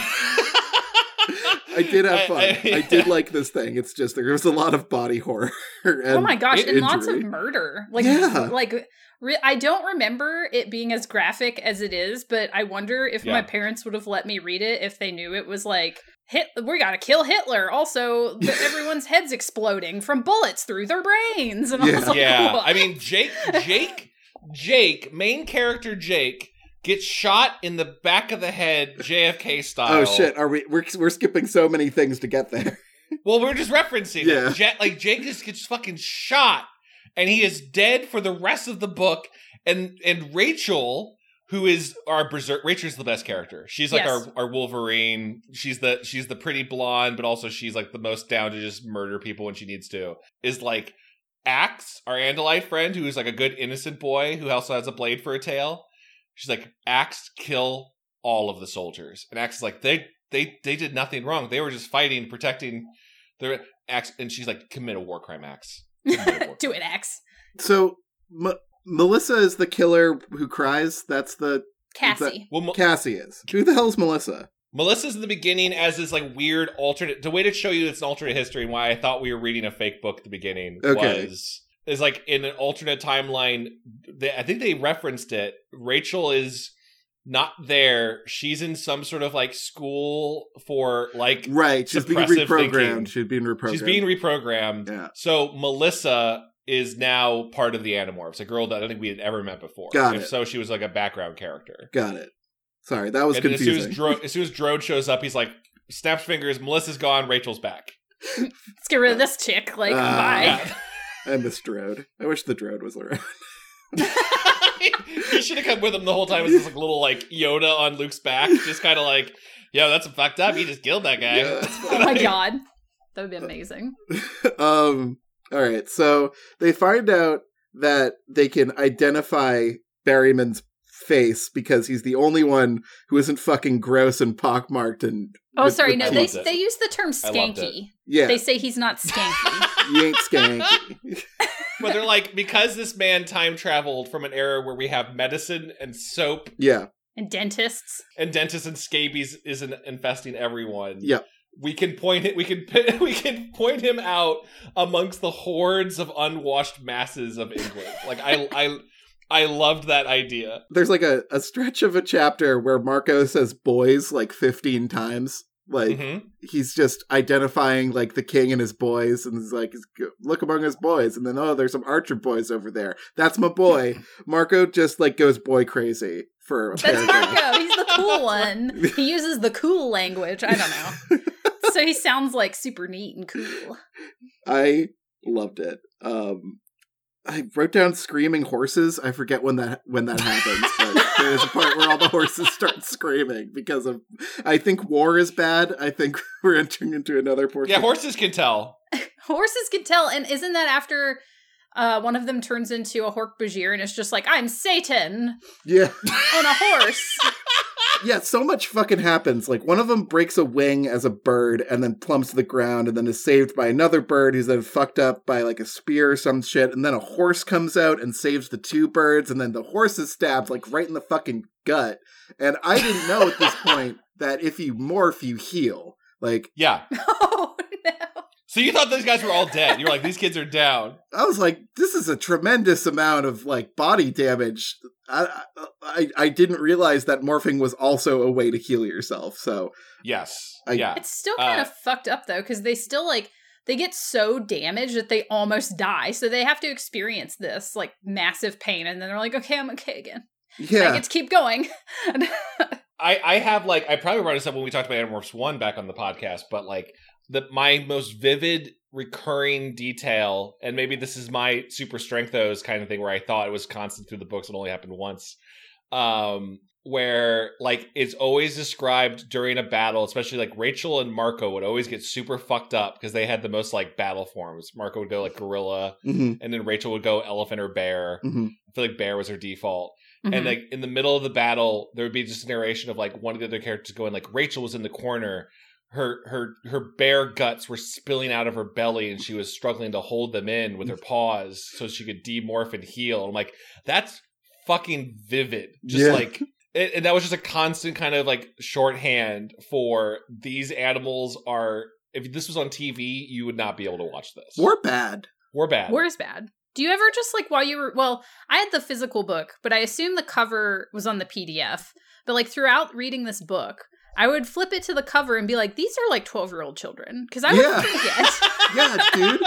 I did have fun. I, did like this thing. It's just there was a lot of body horror. And oh my gosh, and lots of murder. Like, Yeah. like re- I don't remember it being as graphic as it is, but I wonder if Yeah. my parents would have let me read it if they knew it was like hit. We gotta kill Hitler. Also, the, everyone's heads exploding from bullets through their brains. And I was Yeah. like, yeah, I mean Jake, Jake, Jake, main character Jake gets shot in the back of the head, JFK style. Oh shit! Are we? We're we're skipping so many things to get there. Well, we're just referencing Yeah. it. Ja- like Jake just gets fucking shot, and he is dead for the rest of the book. And and Rachel, who is our berserk, Rachel's the best character. She's like Yes. our our Wolverine. She's the she's the pretty blonde, but also she's like the most down to just murder people when she needs to. Is like Ax, our Andalite friend, who is like a good innocent boy who also has a blade for a tail. She's like Ax, kill all of the soldiers, and Ax is like they they they did nothing wrong. They were just fighting, protecting their Axe, and she's like commit a war crime, Ax. War Do crime. it, Ax. So M- Melissa is the killer who cries. That's the Cassie. Well, Mo- Cassie is. Who the hell's Melissa? Melissa's in the beginning as this like weird alternate. The way to show you it's an alternate history and why I thought we were reading a fake book at the beginning Okay. was is like in an alternate timeline. They, I think they referenced it. Rachel is not there. She's in some sort of like school for like Right, she's being reprogrammed. thinking. She's being reprogrammed. she's being reprogrammed. Yeah. So Melissa is now part of the Animorphs, a girl that I don't think we had ever met before. Got if it. so, she was like a background character. Got it. Sorry, that was and then as soon as, confusing. Dro- as soon as Drode shows up, he's like, snaps fingers, Melissa's gone, Rachel's back. Let's get rid of this chick. Like, Ah. bye. Yeah. I miss Drode. I wish the Drode was around. he should have come with him the whole time as this like little like Yoda on Luke's back, just kind of like, yo, that's fucked up. He just killed that guy. Yeah, Oh my god. That would be amazing. um all right so they find out that they can identify Berryman's face because he's the only one who isn't fucking gross and pockmarked and Oh, with- sorry. with No, I they it. they use the term I loved it. skanky. yeah They say he's not skanky. you ain't skanky But they're like, because this man time traveled from an era where we have medicine and soap yeah and dentists. and dentists and scabies isn't infesting everyone. Yep. We can point it. We can we can point him out amongst the hordes of unwashed masses of England. Like I I I loved that idea. there's like a, a stretch of a chapter where Marco says boys like 15 times like Mhm. he's just identifying like the king and his boys and he's like look among his boys and then oh there's some archer boys over there that's my boy marco just like goes boy crazy for a That's. Marco. He's the cool one. He uses the cool language. I don't know. So he sounds like super neat and cool. i loved it um i wrote down screaming horses. I forget when that when that happens but there's a part where all the horses start screaming because of i think war is bad. I think we're entering into another portion. Yeah, horses can tell. Horses can tell, and isn't that after uh, one of them turns into a Hork Bajir and it's just like, I'm Satan! Yeah. On a horse. Yeah, so much fucking happens. Like one of them breaks a wing as a bird and then plummets to the ground and then is saved by another bird who's then fucked up by like a spear or some shit. And then a horse comes out and saves the two birds and then the horse is stabbed like right in the fucking gut. And I didn't know at this point that if you morph, you heal. Like Yeah. oh, no. So you thought those guys were all dead. You were like, these kids are down. I was like, this is a tremendous amount of like body damage. I I, I didn't realize that morphing was also a way to heal yourself. So Yes. I- yeah. It's still kind Uh, of fucked up though, because they still like they get so damaged that they almost die. So they have to experience this like massive pain, and then they're like, "Okay, I'm okay again. Yeah, I get to keep going." I, I have like I probably brought this up when we talked about Animorphs one back on the podcast, but like the my most vivid recurring detail, and maybe this is my super strength strengthos kind of thing where I thought it was constant through the books and only happened once. Um where like it's always described during a battle, especially like Rachel and Marco would always get super fucked up because they had the most like battle forms. Marco would go like gorilla, Mhm, and then Rachel would go elephant or bear. mhm. I feel like bear was her default Mhm. and like in the middle of the battle there would be just a narration of like one of the other characters going like rachel was in the corner her her her bare guts were spilling out of her belly and she was struggling to hold them in with her paws so she could demorph and heal i'm like that's fucking vivid just Yeah. like it, and that was just a constant kind of like shorthand for these animals are if this was on tv you would not be able to watch this We're bad. We're bad War is bad. Do you ever just like while you were well, I had the physical book, but I assume the cover was on the PDF. But like throughout reading this book, I would flip it to the cover and be like, "These are like twelve year old children," because I would Yeah. forget. Yeah, dude.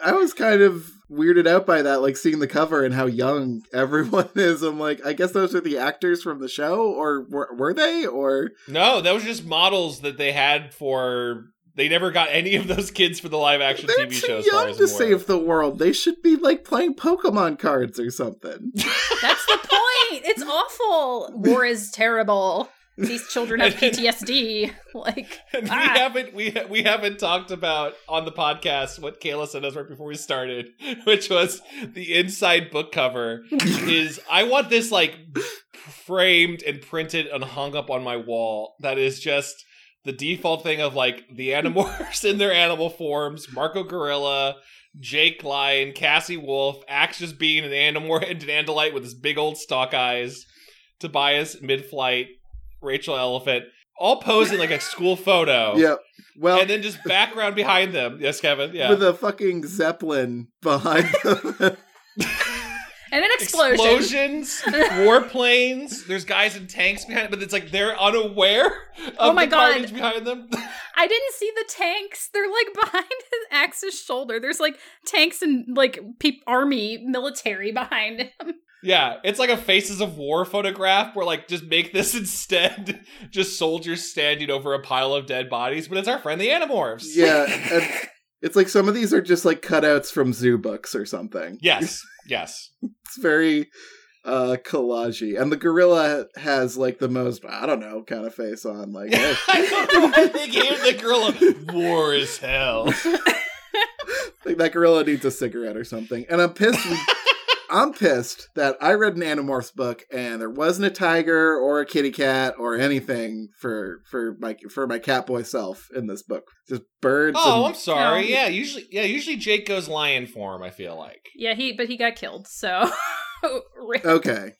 I was kind of weirded out by that, like seeing the cover and how young everyone is. I'm like, I guess those are the actors from the show, or were, were they? Or No, that was just models that they had for They never got any of those kids for the live action They're TV too show. as far young to save the world. They should be like playing Pokemon cards or something. That's the point. It's awful. War is terrible. These children have PTSD. Like, And Ah. we haven't we we haven't talked about on the podcast what Kayla sent us right before we started, which was the inside book cover. is I want this like framed and printed and hung up on my wall. That is just the default thing of like the Animorphs in their animal forms, Marco Gorilla, Jake Lion, Cassie Wolf, Ax just being an Animorph and an Andalite with his big old stalk eyes, Tobias mid-flight, Rachel Elephant, all posing like a school photo. Yeah. Well, And then just background behind them. Yes, Kevin. Yeah. with a fucking zeppelin behind them. and an explosion. Explosions, warplanes. There's guys in tanks behind, it, but it's like they're unaware of Oh my the God. carnage behind them. I didn't see the tanks. They're like behind his Ax's shoulder. There's like tanks and like peop army military behind him. Yeah, it's like a Faces of War photograph where like just make this instead just soldiers standing over a pile of dead bodies, but it's our friend the Animorphs. yeah, and it's like some of these are just like cutouts from zoo books or something. Yes. Yes. It's very uh collagey. And the gorilla has like the most I don't know kind of face on like hey. I don't know why they gave the gorilla war is hell. like that gorilla needs a cigarette or something. And I'm pissed. we- I'm pissed that I read an Animorphs book and there wasn't a tiger or a kitty cat or anything for for my for my catboy self in this book. Just birds. Oh, I'm sorry. No. Yeah, usually yeah, usually Jake goes lion form, I feel like. Yeah, he but he got killed. So okay.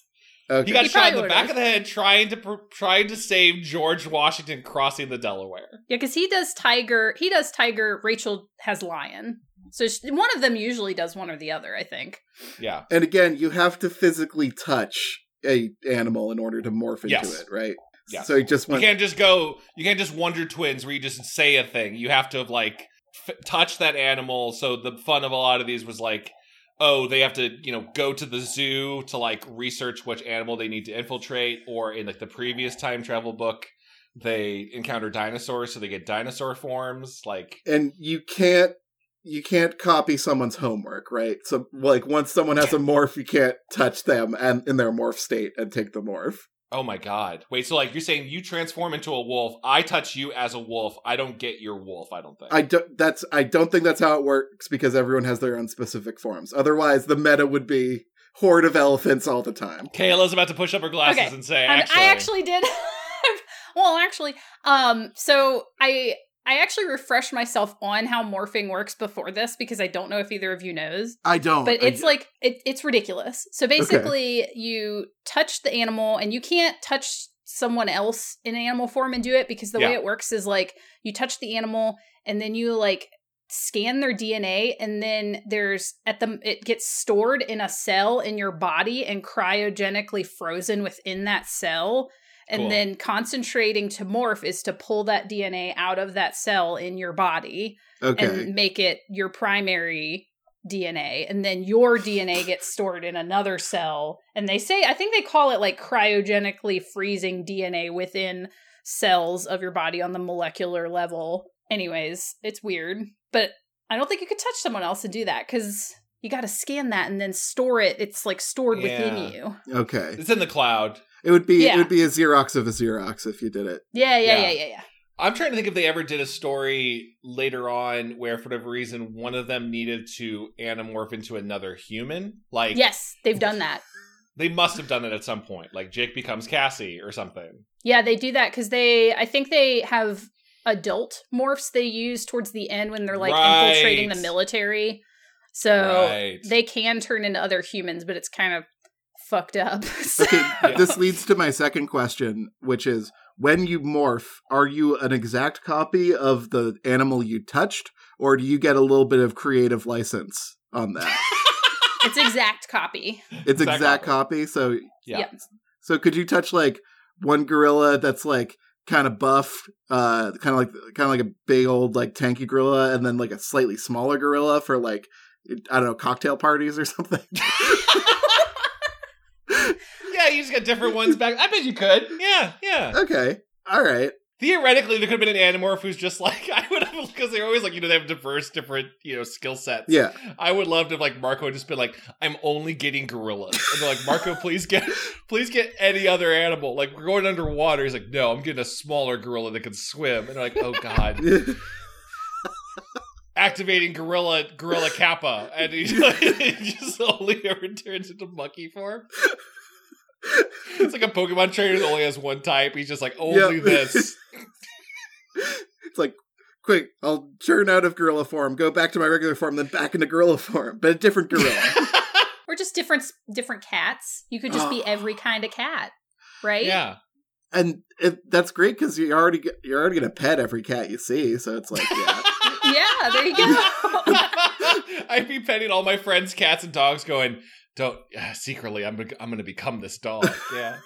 Okay. He got He shot in the back would've. of the head trying to trying to save George Washington crossing the Delaware. Yeah, because he does tiger. He does tiger. Rachel has lion. So sh one of them usually does one or the other. I think. Yeah. and again, you have to physically touch a animal in order to morph into Yes. it, right? Yeah. So you just You can't just go. You can't just Wonder Twins where you just say a thing. You have to have like f- touch that animal. So the fun of a lot of these was like, oh, they have to you know go to the zoo to like research which animal they need to infiltrate, or in like the previous time travel book, they encounter dinosaurs, so they get dinosaur forms. Like, and you can't you can't copy someone's homework, right? So like once someone has a morph, you can't touch them and in their morph state and take the morph. oh my god, wait. So like you're saying you transform into a wolf. I touch you as a wolf. I don't get your wolf. I don't think. I don't that's I don't think that's how it works because everyone has their own specific forms. Otherwise the meta would be horde of elephants all the time. Kayla's about to push up her glasses Okay. and say, And actually, I actually did. well, actually, um, so I I actually refreshed myself on how morphing works before this because I don't know if either of you knows. I don't. But I- it's like it, it's ridiculous. So basically, you touch the animal, and you can't touch someone else in animal form and do it because the way it works is like you touch the animal, and then you like scan their DNA, and then there's at the it gets stored in a cell in your body and cryogenically frozen within that cell. And Cool. then concentrating to morph is to pull that DNA out of that cell in your body okay. and make it your primary DNA. And then your DNA gets stored in another cell. And they say, I think they call it like cryogenically freezing DNA within cells of your body on the molecular level. Anyways, it's weird. But I don't think you could touch someone else and do that because you got to scan that and then store it. It's like stored within you. okay. it's in the cloud. It would be it would be a Xerox of a Xerox if you did it. Yeah, yeah, Yeah. yeah, yeah, yeah. I'm trying to think if they ever did a story later on where, for whatever reason, one of them needed to anamorph into another human. Like, Yes, they've done that. they must have done it at some point. Like, Jake becomes Cassie or something. Yeah, they do that because they, I think they have adult morphs they use towards the end when they're like infiltrating the military. So right. they can turn into other humans, but it's kind of fucked up. So- Okay, Yeah. this leads to my second question, which is when you morph, are you an exact copy of the animal you touched, or do you get a little bit of creative license on that? it's exact copy. It's Exact exact, copy. copy. So yeah. yeah. so could you touch like one gorilla that's like kind of buff, uh kind of like kind of like a big old like tanky gorilla and then like a slightly smaller gorilla for like I don't know, cocktail parties or something. Yeah, you just got different ones back. I bet you could. Yeah, yeah. okay. All right. Theoretically, there could have been an Animorph who's just like I would have because they're always like you know they have diverse different you know skill sets. Yeah. I would love to have like Marco just been like I'm only getting gorillas and they're like Marco please get please get any other animal like we're going underwater. He's like no I'm getting a smaller gorilla that can swim and they're like oh god activating gorilla gorilla kappa and he, he just only ever turns into monkey form. It's like a Pokemon trainer that only has one type. He's just like only Yep. this. it's like, quick, I'll turn out of gorilla form, go back to my regular form, then back into gorilla form, but a different gorilla. Or just different different cats. You could just be ah. every kind of cat, right? Yeah. and it, that's great because you already get- you're already gonna pet every cat you see, so it's like, yeah, Yeah, there you go. I'd be petting all my friends' cats and dogs, going, "Don't uh, secretly, I'm I'm going to become this dog." Yeah,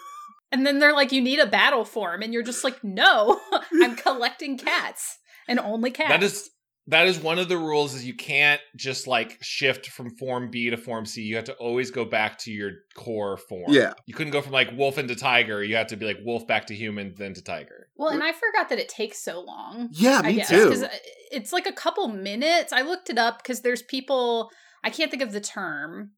and then they're like, you need a battle form, and you're just like, no, I'm collecting cats and only cats. that is that is one of the rules. Is you can't just like shift from form B to form C. You have to always go back to your core form. yeah. you couldn't go from like wolf into tiger. You have to be like wolf back to human, then to tiger. well, and I forgot that it takes so long. Yeah, me guess too. because it's like a couple minutes. I looked it up because there's people I can't think of the term,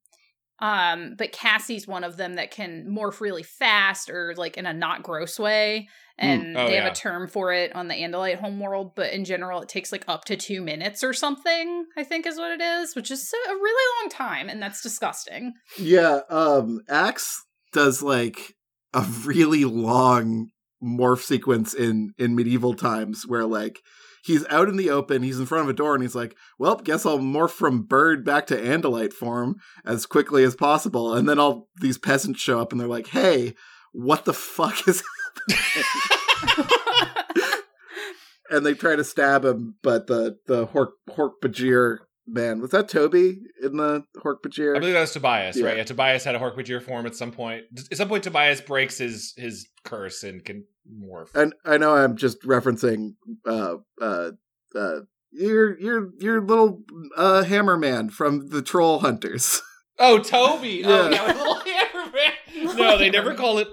um, but Cassie's one of them that can morph really fast or like in a not gross way, and Oh, they have yeah. a term for it on the Andalite homeworld. But in general, it takes like up to two minutes or something. I think is what it is, which is a really long time, and that's disgusting. Yeah, um Ax does like a really long morph sequence in in medieval times where like he's out in the open, he's in front of a door and he's like, "Well, guess I'll morph from bird back to andalite form as quickly as possible." And then all these peasants show up and they're like, "Hey, what the fuck is happening? and they try to stab him, but the the Hork Hork-Bajir man was that Toby in the Hork-Bajir? I believe that was Tobias, Yeah. right? Yeah, Tobias had a Hork-Bajir form at some point. At some point, Tobias breaks his his curse and can morph. And I know I'm just referencing uh uh uh your your your little uh hammer man from the Troll Hunters. oh, Toby! Oh, Yeah. yeah, with little hammerman. No, they never call it.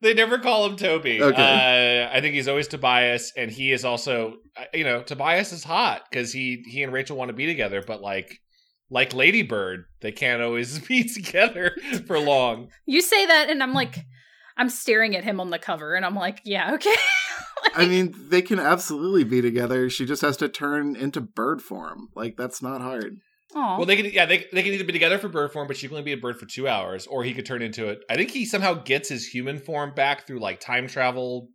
They never call him Toby. Okay. Uh, I think he's always Tobias, and he is also, uh, you know, Tobias is hot because he he and Rachel want to be together, but like like Ladybird, they can't always be together for long. You say that, and I'm like, I'm staring at him on the cover, and I'm like, yeah, okay. I mean, they can absolutely be together. She just has to turn into bird form. Like that's not hard. Aw. Well, they can, yeah, they, they can either be together for bird form, but she can only be a bird for two hours, or he could turn into it. I think he somehow gets his human form back through like time travel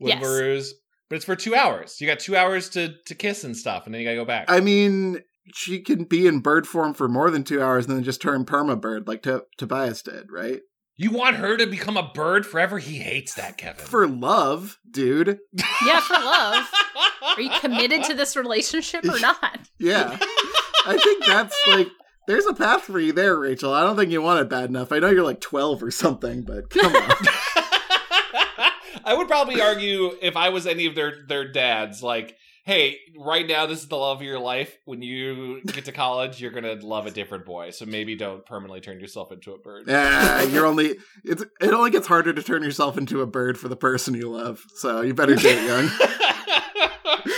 Yes. Wimbaroos, but it's for two hours. You got two hours to to kiss and stuff, and then you gotta go back. I mean, she can be in bird form for more than two hours and then just turn perma bird like to- Tobias did, right? You want her to become a bird forever? He hates that, Kevin. For love, dude. yeah, for love. Are you committed to this relationship or not? Yeah. I think that's like there's a path for you there, Rachel. I don't think you want it bad enough. I know you're like 12 or something, but come on. I would probably argue if I was any of their their dads, like, hey, right now this is the love of your life. When you get to college, you're gonna love a different boy. So maybe don't permanently turn yourself into a bird. Yeah, you're only it's it only gets harder to turn yourself into a bird for the person you love. So you better do it young.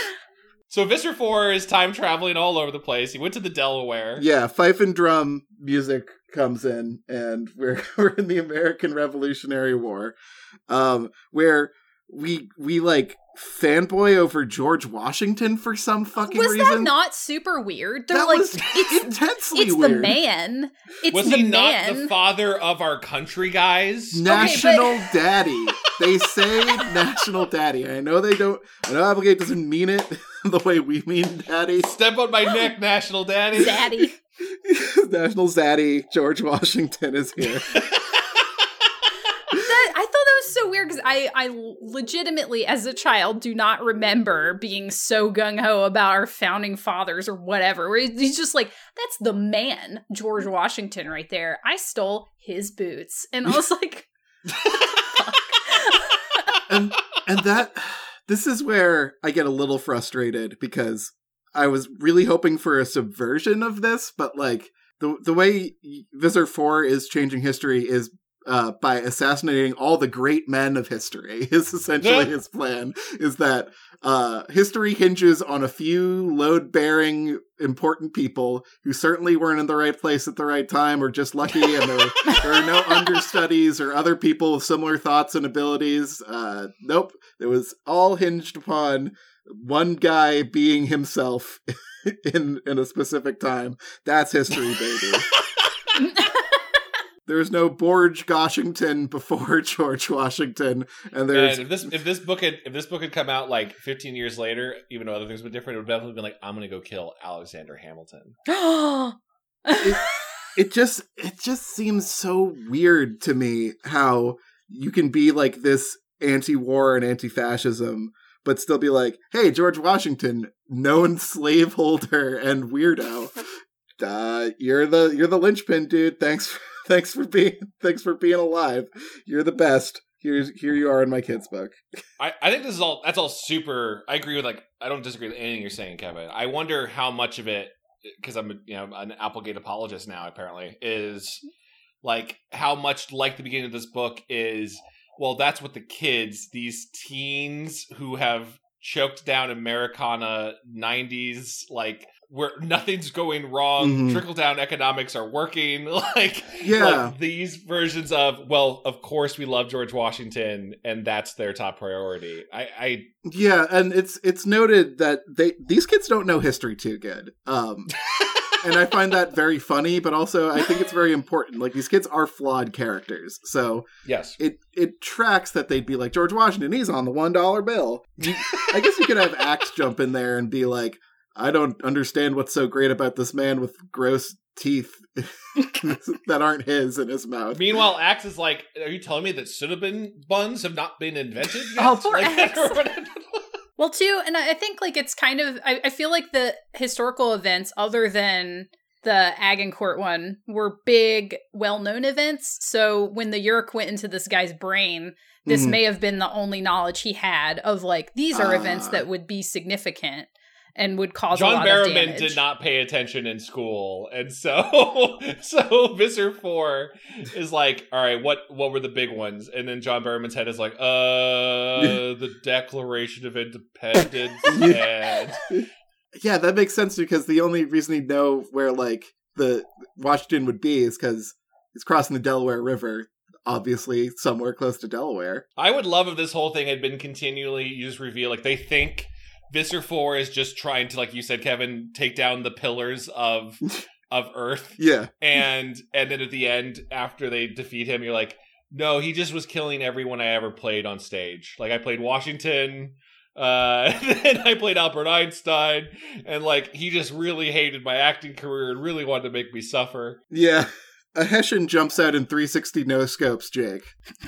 so Visser Four is time traveling all over the place. He went to the Delaware. Yeah, fife and drum music comes in, and we're we're in the American Revolutionary War, um, where we we like fanboy over George Washington for some fucking Was reason. Was that not super weird? They're That like, was it's intensely it's weird. the man. It's was the he not the father of our country, guys? National Daddy. They say National Daddy. I know they don't. I know Applegate doesn't mean it the way we mean Daddy. Step on my neck, National Daddy. Daddy. National Zaddy George Washington is here. That I thought that was so weird because I I legitimately as a child do not remember being so gung ho about our founding fathers or whatever. He's just like, that's the man, George Washington, right there. I stole his boots, and I was like, and and that this is where I get a little frustrated because I was really hoping for a subversion of this, but like the the way Visser Four is changing history is uh, by assassinating all the great men of history. Is essentially his plan. Is that uh, history hinges on a few load bearing important people who certainly weren't in the right place at the right time or just lucky, and there, there are no understudies or other people with similar thoughts and abilities. Uh, nope, it was all hinged upon one guy being himself in in a specific time. That's history, baby. There's no George Washington before George Washington, and there's And if this if this book had if this book had come out like 15 years later, even though other things were different, it would definitely been like, I'm gonna go kill Alexander Hamilton. it just it just seems so weird to me how you can be like this anti-war and anti-fascism but still be like hey george washington known slaveholder and weirdo uh, you're the you're the linchpin dude thanks thanks for being thanks for being alive. You're the best. Here's here you are in my kid's book. I, I think this is all that's all super I agree with like I don't disagree with anything you're saying, Kevin. I wonder how much of it because I'm you know an Applegate apologist now apparently is like how much like the beginning of this book is well that's what the kids these teens who have choked down Americana 90s like where nothing's going wrong Mhm. trickle down economics are working like yeah like these versions of well of course we love george washington and that's their top priority i i Yeah, and it's it's noted that they these kids don't know history too good. Um and I find that very funny, but also I think it's very important. Like these kids are flawed characters. So yes it it tracks that they'd be like George Washington, he's on the one dollar bill. I guess you could have Ax jump in there and be like, I don't understand what's so great about this man with gross teeth that aren't his in his mouth. meanwhile Ax is like are you telling me that cinnamon buns have not been invented yet? Oh, poor Like, Ax. Well, too, and I I think like it's kind of I, I feel like the historical events, other than the Agincourt one, were big, well-known events. So when the Yeerk went into this guy's brain, this Mhm. may have been the only knowledge he had of like these are events Ah. that would be significant and would cause a John lot of Berryman damage. did not pay attention in school, and so so Visser Four is like, all right, what what were the big ones? And then John Berryman's head is like, uh, the Declaration of Independence and Yeah, that makes sense because the only reason he'd know where like the Washington would be is because he's crossing the Delaware River, obviously somewhere close to Delaware. I would love if this whole thing had been continually you just reveal like they think Visser Four is just trying to, like you said, Kevin, take down the pillars of of Earth, Yeah, and and then at the end, after they defeat him, you're like, no, he just was killing everyone I ever played on stage. Like I played Washington. Uh, and then I played Albert Einstein, and like he just really hated my acting career and really wanted to make me suffer. yeah. A Hessian jumps out in 360 no scopes, Jake.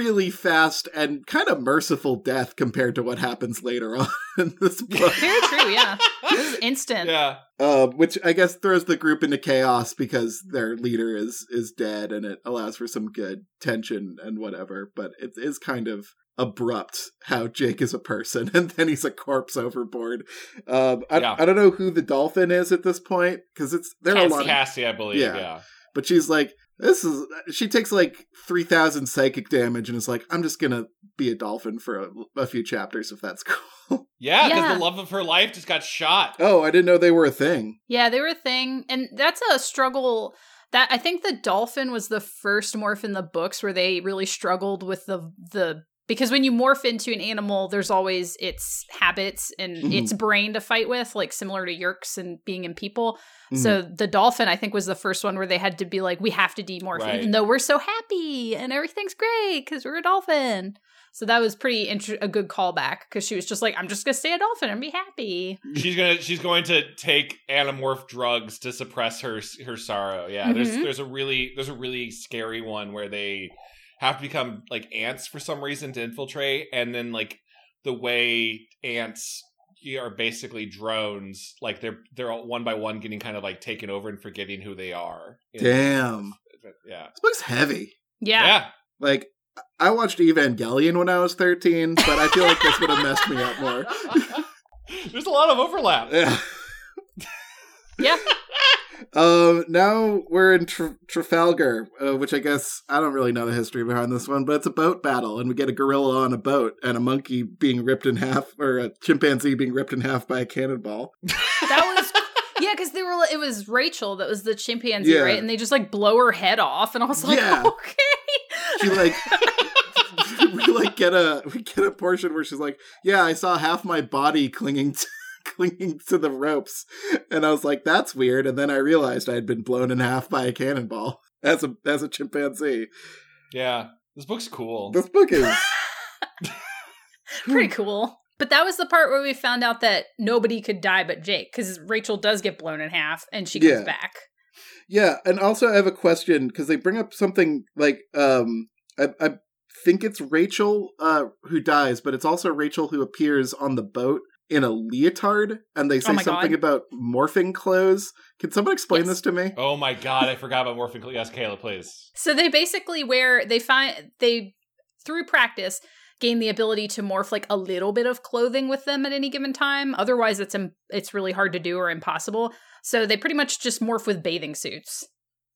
A really fast and kind of merciful death compared to what happens later on in this book. Very true, yeah. This is instant. yeah, Uh, which I guess throws the group into chaos because their leader is is dead, and it allows for some good tension and whatever. But it is kind of abrupt how Jake is a person, and then he's a corpse overboard. Um, I, Yeah. I don't know who the dolphin is at this point because it's there are a lot, of, Cassie, I believe. Yeah. yeah. but she's like. This is she takes like three thousand psychic damage and is like I'm just gonna be a dolphin for a, a few chapters if that's cool. Yeah, because Yeah. the love of her life just got shot. oh, I didn't know they were a thing. Yeah, they were a thing, and that's a struggle. That I think the dolphin was the first morph in the books where they really struggled with the the because when you morph into an animal, there's always its habits and Mhm. its brain to fight with, like similar to Yeerks and being in people. Mhm. So the dolphin, I think, was the first one where they had to be like, we have to demorph, Right. even though we're so happy and everything's great because we're a dolphin. So that was pretty inter- a good callback because she was just like, I'm just gonna stay a dolphin and be happy. She's gonna she's going to take anamorph drugs to suppress her her sorrow. Yeah, there's Mhm. there's a really there's a really scary one where they have to become like ants for some reason to infiltrate, and then like the way ants are basically drones, like they're they're all one by one getting kind of like taken over and forgetting who they are. Damn. Yeah. This book's heavy. Yeah. Yeah. Like, I watched Evangelion when I was 13, but I feel like this would have messed me up more. There's a lot of overlap. Yeah. Yeah. Um, now we're in Tra- Trafalgar, uh, which I guess I don't really know the history behind this one, but it's a boat battle, and we get a gorilla on a boat and a monkey being ripped in half, or a chimpanzee being ripped in half by a cannonball. That was yeah, because they were. It was Rachel that was the chimpanzee, Yeah. right? And they just like blow her head off, and I was like, Yeah. okay. She like we like get a we get a portion where she's like, "Yeah, I saw half my body clinging to, clinging to the ropes," and I was like, "That's weird." And then I realized I had been blown in half by a cannonball as a as a chimpanzee. Yeah, this book's cool. This book is Pretty cool. But that was the part where we found out that nobody could die but Jake, because Rachel does get blown in half and she comes Yeah. back. Yeah, and also I have a question because they bring up something like um I, I think it's Rachel uh who dies, but it's also Rachel who appears on the boat in a leotard, and they oh say Oh something God. about morphing clothes. Can someone explain Yes. this to me? oh my god, I forgot about morphing. clothes. Yes, Kayla, please. So they basically wear they find they through practice gain the ability to morph like a little bit of clothing with them at any given time. Otherwise, it's im- it's really hard to do or impossible. So they pretty much just morph with bathing suits.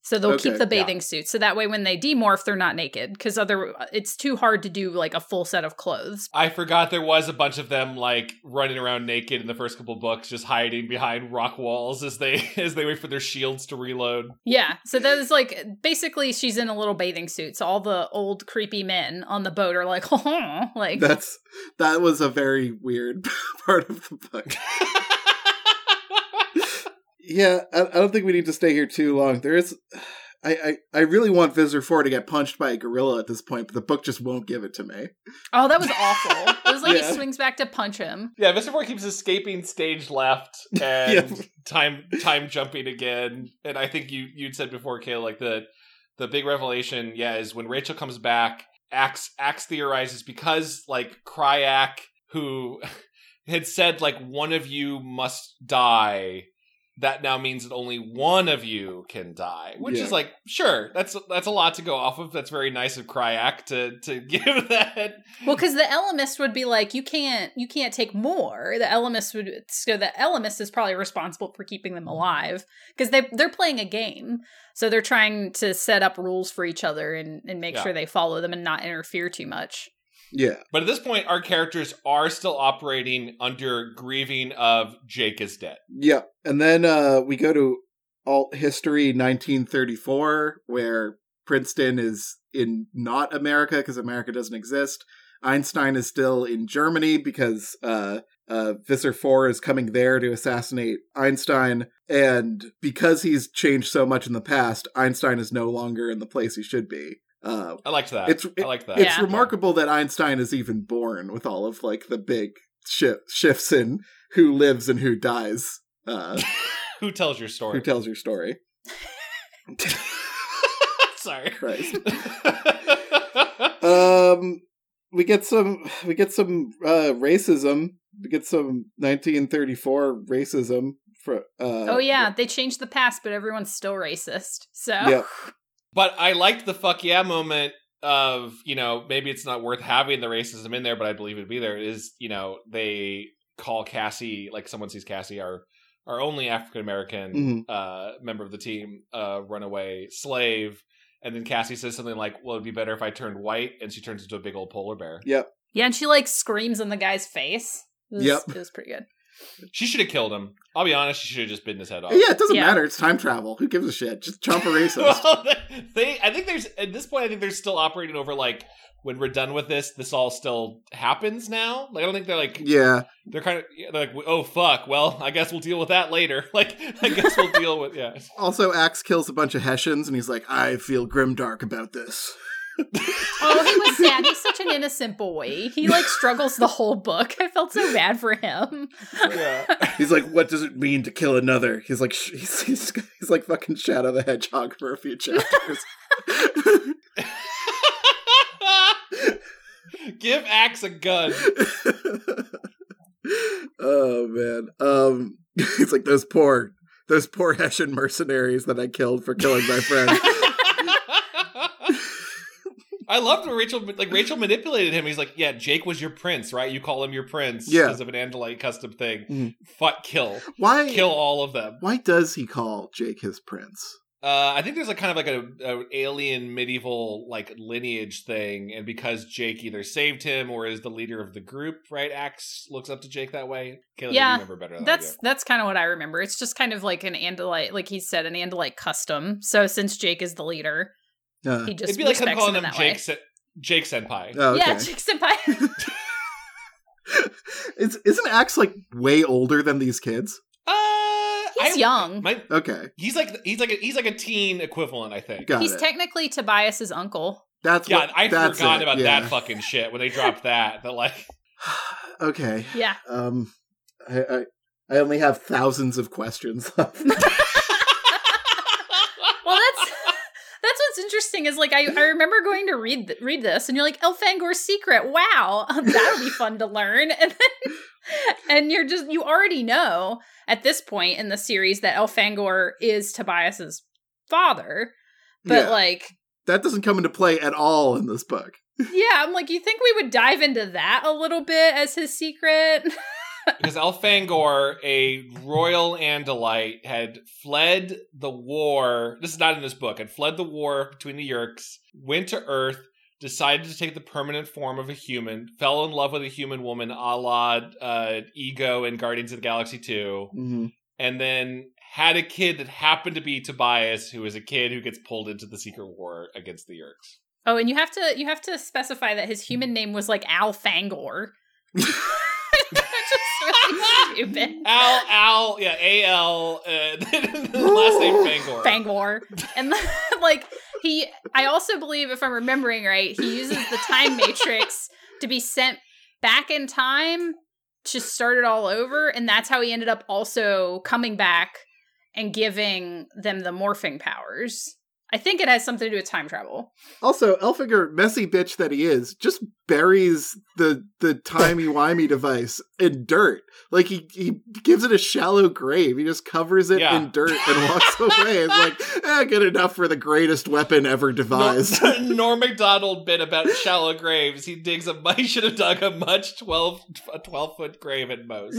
So they'll keep the bathing suits. So that way, when they demorph, they're not naked because other it's too hard to do like a full set of clothes. I forgot there was a bunch of them like running around naked in the first couple books, just hiding behind rock walls as they as they wait for their shields to reload. Yeah. So that is like basically she's in a little bathing suit. So all the old creepy men on the boat are like, oh, like That's that was a very weird part of the book. Yeah, I, I don't think we need to stay here too long. There is, I, I, I really want Visser Four to get punched by a gorilla at this point, but the book just won't give it to me. Oh, that was awful. It was like Yeah. he swings back to punch him. Yeah, Mr. Four keeps escaping stage left and Yeah. time time jumping again. And I think you you'd said before, Kayla, like the the big revelation, yeah, is when Rachel comes back, Ax Ax theorizes because like Crayak, who had said like one of you must die, that now means that only one of you can die. Which Yeah. is like, sure, that's that's a lot to go off of. That's very nice of Crayak to to give that. Well, because the Ellimist would be like, you can't, you can't take more. The Ellimist would, so the Ellimist is probably responsible for keeping them mm-hmm. alive because they they're playing a game, so they're trying to set up rules for each other and and make Yeah. sure they follow them and not interfere too much. Yeah, But at this point, our characters are still operating under grieving of Jake is dead. yeah, and then uh, we go to alt history 1934, where Princeton is in not America because America doesn't exist. Einstein is still in Germany because uh, uh, Visser 4 is coming there to assassinate Einstein. And because he's changed so much in the past, Einstein is no longer in the place he should be. Uh, I liked that. It's- I like that. it's Yeah. remarkable that Einstein is even born with all of like the big shi shifts in who lives and who dies. Uh, Who tells your story? who tells your story? Sorry. Christ. Um, we get some. We get some uh, racism. We get some 1934 racism. For uh, oh yeah, they changed the past, but everyone's still racist. So Yep. But I liked the fuck yeah moment of, you know, maybe it's not worth having the racism in there, but I believe it'd be there. Is, you know, they call Cassie, like someone sees Cassie, our our only African American Mhm. uh member of the team, uh runaway slave. And then Cassie says something like, Well, it'd be better if I turned white, and she turns into a big old polar bear. Yep. yeah, and she like screams in the guy's face. It was, Yep. it was pretty good. She should have killed him. I'll be honest, she should have just bitten his head off. Yeah, it doesn't Yeah. matter. It's time travel. Who gives a shit? Just chomp a racist. well, they, I think there's at this point, I think they're still operating over like when we're done with this, this all still happens now. Like I don't think they're like yeah, they're kind of they're like oh fuck. Well, I guess we'll deal with that later. Like I guess we'll deal with yeah. Also, Ax kills a bunch of Hessians, and he's like, "I feel grimdark about this." Oh, he was sad. He's such an innocent boy. He like struggles the whole book. I felt so bad for him. Yeah. He's like, "What does it mean to kill another?" He's like, sh- he's, he's, he's like fucking Shadow the Hedgehog for a few chapters. Give Ax a gun. oh man, um, he's like those poor, those poor Hessian mercenaries that I killed for killing my friend. I loved when Rachel like Rachel manipulated him. He's like, "Yeah, Jake was your prince, right? You call him your prince Yeah. because of an Andalite custom thing. Mhm. Fuck, kill, Why? kill all of them." Why does he call Jake his prince? Uh, I think there's a kind of like a, a alien medieval like lineage thing, and because Jake either saved him or is the leader of the group, right? Ax looks up to Jake that way. Kayla, Yeah, you remember better. Than That's that's kind of what I remember. It's just kind of like an Andalite, like he said, an Andalite custom. So since Jake is the leader, Uh, he just It'd be like him respects calling him him in that Jake, way. Se- Jake Senpai. oh, okay. Yeah, Jake Senpai. Is, isn't Ax like way older than these kids? Uh, He's I- young. My, Okay, he's like he's like a, he's like a teen equivalent, I think. got He's it. technically Tobias's uncle. that's Yeah, what, I that's forgot it, about yeah. that fucking shit when they dropped that. That like, okay. Yeah. Um, I, I I only have thousands of questions left. Well, that's that's what's interesting is like I, I remember going to read th- read this and you're like Elfangor's secret. Wow, that'll be fun to learn. And then and you're just you already know at this point in the series that Elfangor is Tobias's father. But Yeah. like that doesn't come into play at all in this book. yeah, I'm like you think we would dive into that a little bit as his secret? Because Elfangor, a royal Andalite, had fled the war. This is not in this book. Had fled the war between the Yeerks, went to Earth, decided to take the permanent form of a human, fell in love with a human woman, a la uh, Ego in Guardians of the Galaxy Two, Mm-hmm. and then had a kid that happened to be Tobias, who is a kid who gets pulled into the secret war against the Yeerks. oh, and you have to you have to specify that his human name was like Alfangor. Which is really stupid. Al, Al, yeah, A L, uh, last name Fangor. Fangor. And like he I also believe if I'm remembering right, he uses the time matrix to be sent back in time to start it all over and that's how he ended up also coming back and giving them the morphing powers. I think it has something to do with time travel. Also, Elfangor, messy bitch that he is, just buries the the timey wimey device in dirt. Like he he gives it a shallow grave. He just covers it Yeah. in dirt and walks away. It's like, eh, good enough for the greatest weapon ever devised. Norm, Norm Macdonald bit about shallow graves. He digs a. He should have dug a much twelve a twelve foot grave at most.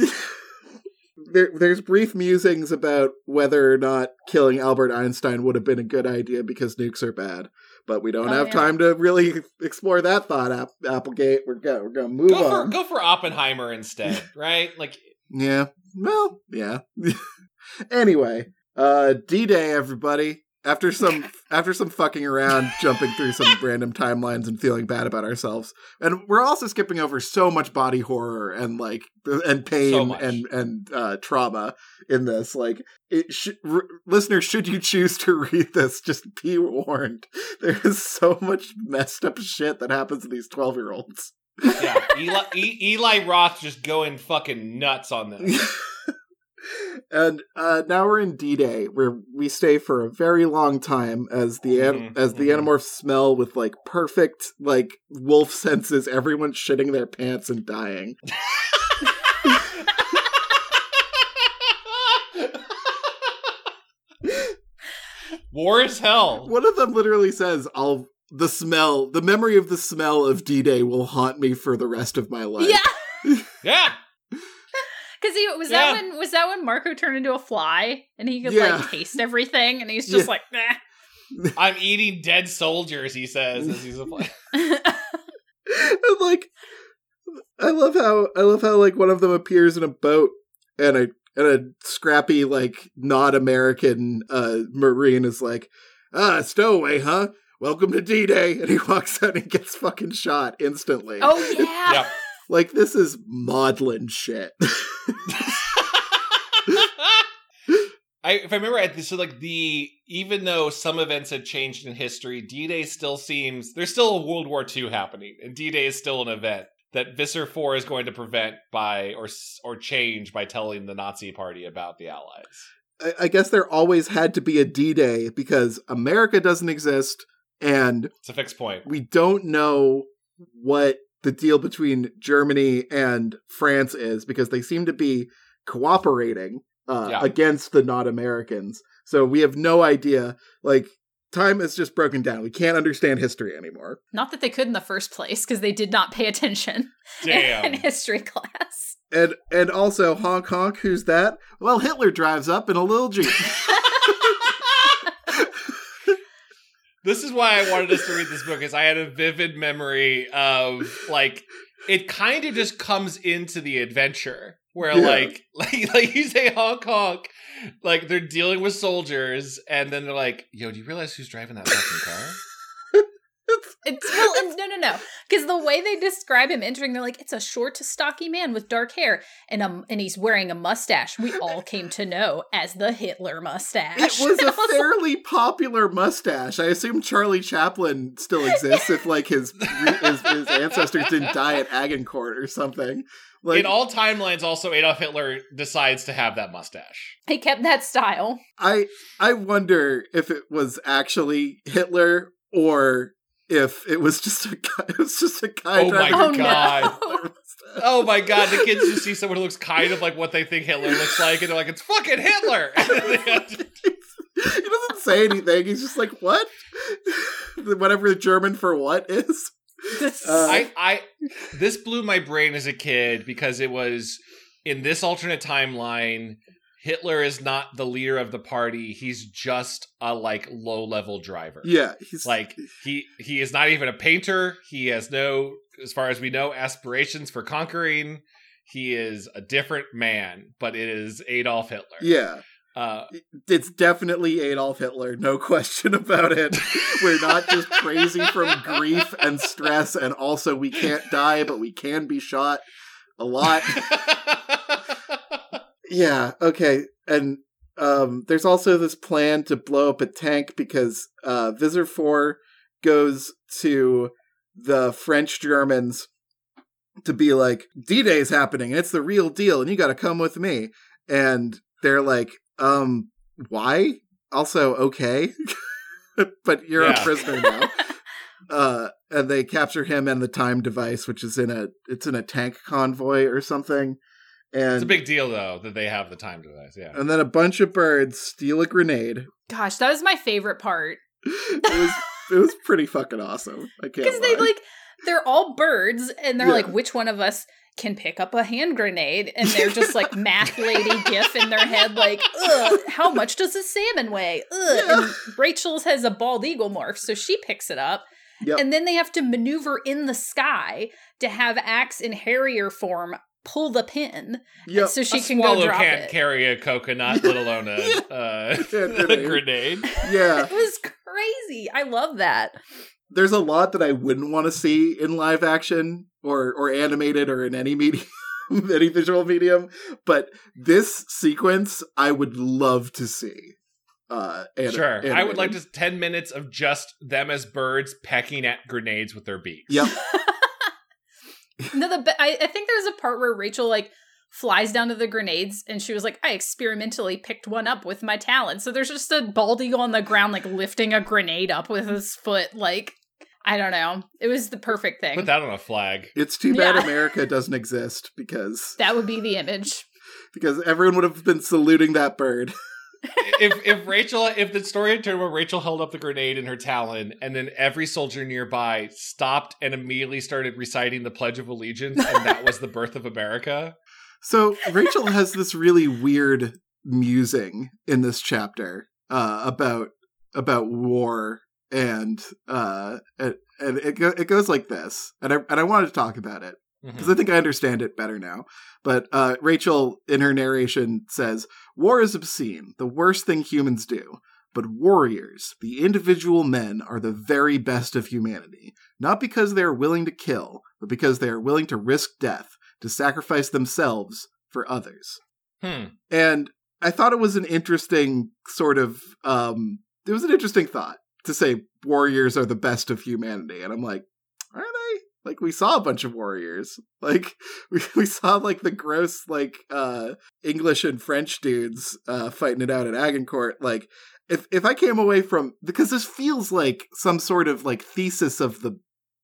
There, there's brief musings about whether or not killing Albert Einstein would have been a good idea because nukes are bad. But we don't Oh, have yeah. time to really explore that thought, App- Applegate. We're go we're gonna move Go for on. go for Oppenheimer instead, right? Like Yeah. Well, yeah. anyway, uh D-Day everybody. After some after some fucking around, jumping through some random timelines and feeling bad about ourselves. And we're also skipping over so much body horror and like and pain So and and uh trauma in this. Like it should r- listeners should you choose to read this, just be warned. There is so much messed up shit that happens to these 12-year-olds. yeah, Eli, e- Eli Roth just going fucking nuts on this. And uh, now we're in D-Day, where we stay for a very long time as the an- Mhm, as the mhm. animorphs smell with like perfect like wolf senses. Everyone's shitting their pants and dying. War is hell. One of them literally says, "I'll." The smell, the memory of the smell of D-Day will haunt me for the rest of my life. Yeah. Yeah, Cause he was Yeah. that when was that when Marco turned into a fly and he could Yeah. like taste everything and he's just Yeah. like nah. I'm eating dead soldiers. He says as he's a fly. and like I love how I love how like one of them appears in a boat and a and a scrappy like not American uh marine is like, ah, stowaway, huh? Welcome to D Day and he walks out and gets fucking shot instantly. oh yeah. Like this is maudlin shit. I, if I remember right, so like the even though some events had changed in history, D Day still seems there's still a World War II happening, and D Day is still an event that Visser Four is going to prevent by or or change by telling the Nazi Party about the Allies. I, I guess there always had to be a D Day because America doesn't exist and It's a fixed point. we don't know what the deal between Germany and France is because they seem to be cooperating uh, Yeah. against the not Americans. So we have no idea. Like time is just broken down. We can't understand history anymore. Not that they could in the first place, because they did not pay attention in history class. And and also honk honk, who's that? Well, Hitler drives up in a little jeep. This is why I wanted us to read this book, is I had a vivid memory of like it kind of just comes into the adventure where Yeah. like like like you say honk honk, like they're dealing with soldiers, and then they're like, "Yo, do you realize who's driving that fucking car?" It's well, and no, no, no. Because the way they describe him entering, they're like, it's a short to stocky man with dark hair, and um, and he's wearing a mustache. We all came to know as the Hitler mustache. It was a like, fairly popular mustache. I assume Charlie Chaplin still exists if like his his, his ancestors didn't die at Agincourt or something. Like In all timelines, also Adolf Hitler decides to have that mustache. he kept that style. I I wonder if it was actually Hitler or if it was just a guy. It was just a guy. Oh my driving a Oh, God. no. with a mustache. Oh my god, the kids just see someone who looks kind of like what they think Hitler looks like, and they're like, "It's fucking Hitler." And then they have to- he doesn't say anything. He's just like, "What?" Whatever the German for what is. This- Uh, I, I, this blew my brain as a kid because it was in this alternate timeline. Hitler is not the leader of the party. He's just a like low level driver. Yeah, he's Like he he is not even a painter. He has no, as far as we know, aspirations for conquering. He is a different man, but it is Adolf Hitler. yeah. Uh, It's definitely Adolf Hitler, no question about it. We're not just crazy from grief and stress, and also we can't die, but we can be shot a lot. Yeah, okay. And um there's also this plan to blow up a tank because uh Visser 4 goes to the French Germans to be like, D-Day is happening, and it's the real deal, and you gotta come with me. And they're like, um, why? Also, okay. but you're Yeah. a prisoner now. uh and they capture him and the time device, which is in a it's in a tank convoy or something. And it's a big deal though that they have the time device. Yeah. and then a bunch of birds steal a grenade. Gosh, that was my favorite part. It was it was pretty fucking awesome. I can't Because they like they're all birds and they're Yeah. like, which one of us can pick up a hand grenade? And they're just like math lady gif in their head, like, ugh, how much does a salmon weigh? Ugh. Yeah. And Rachel's has a bald eagle morph, so she picks it up. Yep. And then they have to maneuver in the sky to have Ax in Harrier form pull the pin Yep. so she a can swallow go drop can't it. carry a coconut, let alone a, uh, a grenade. grenade. yeah. it was crazy. I love that. There's a lot that I wouldn't want to see in live action or or animated or in any medium any visual medium, but this sequence I would love to see. Uh anim- Sure. I would like animated. just 10 minutes of just them as birds pecking at grenades with their beaks. Yep. No, the I, I think there's a part where Rachel like flies down to the grenades and she was like, I experimentally picked one up with my talon. So there's just a bald eagle on the ground like lifting a grenade up with his foot. Like I don't know. It was the perfect thing. Put that on a flag. It's too bad Yeah. America doesn't exist because that would be the image. because everyone would have been saluting that bird. if if Rachel if the story had turned where Rachel held up the grenade in her talon and then every soldier nearby stopped and immediately started reciting the Pledge of Allegiance and that was the birth of America. So Rachel has this really weird musing in this chapter uh, about about war and uh, and, and it go, it goes like this, and I and I wanted to talk about it because I think I understand it better now. But uh, Rachel, in her narration, says, "War is obscene, the worst thing humans do." But warriors, the individual men, are the very best of humanity. Not because they are willing to kill, but because they are willing to risk death, to sacrifice themselves for others. Hmm. And I thought it was an interesting sort of, um, it was an interesting thought to say warriors are the best of humanity. And I'm like? Like we saw a bunch of warriors. Like we, we saw like the gross like uh English and French dudes uh fighting it out at Agincourt. Like if if I came away from because this feels like some sort of like thesis of the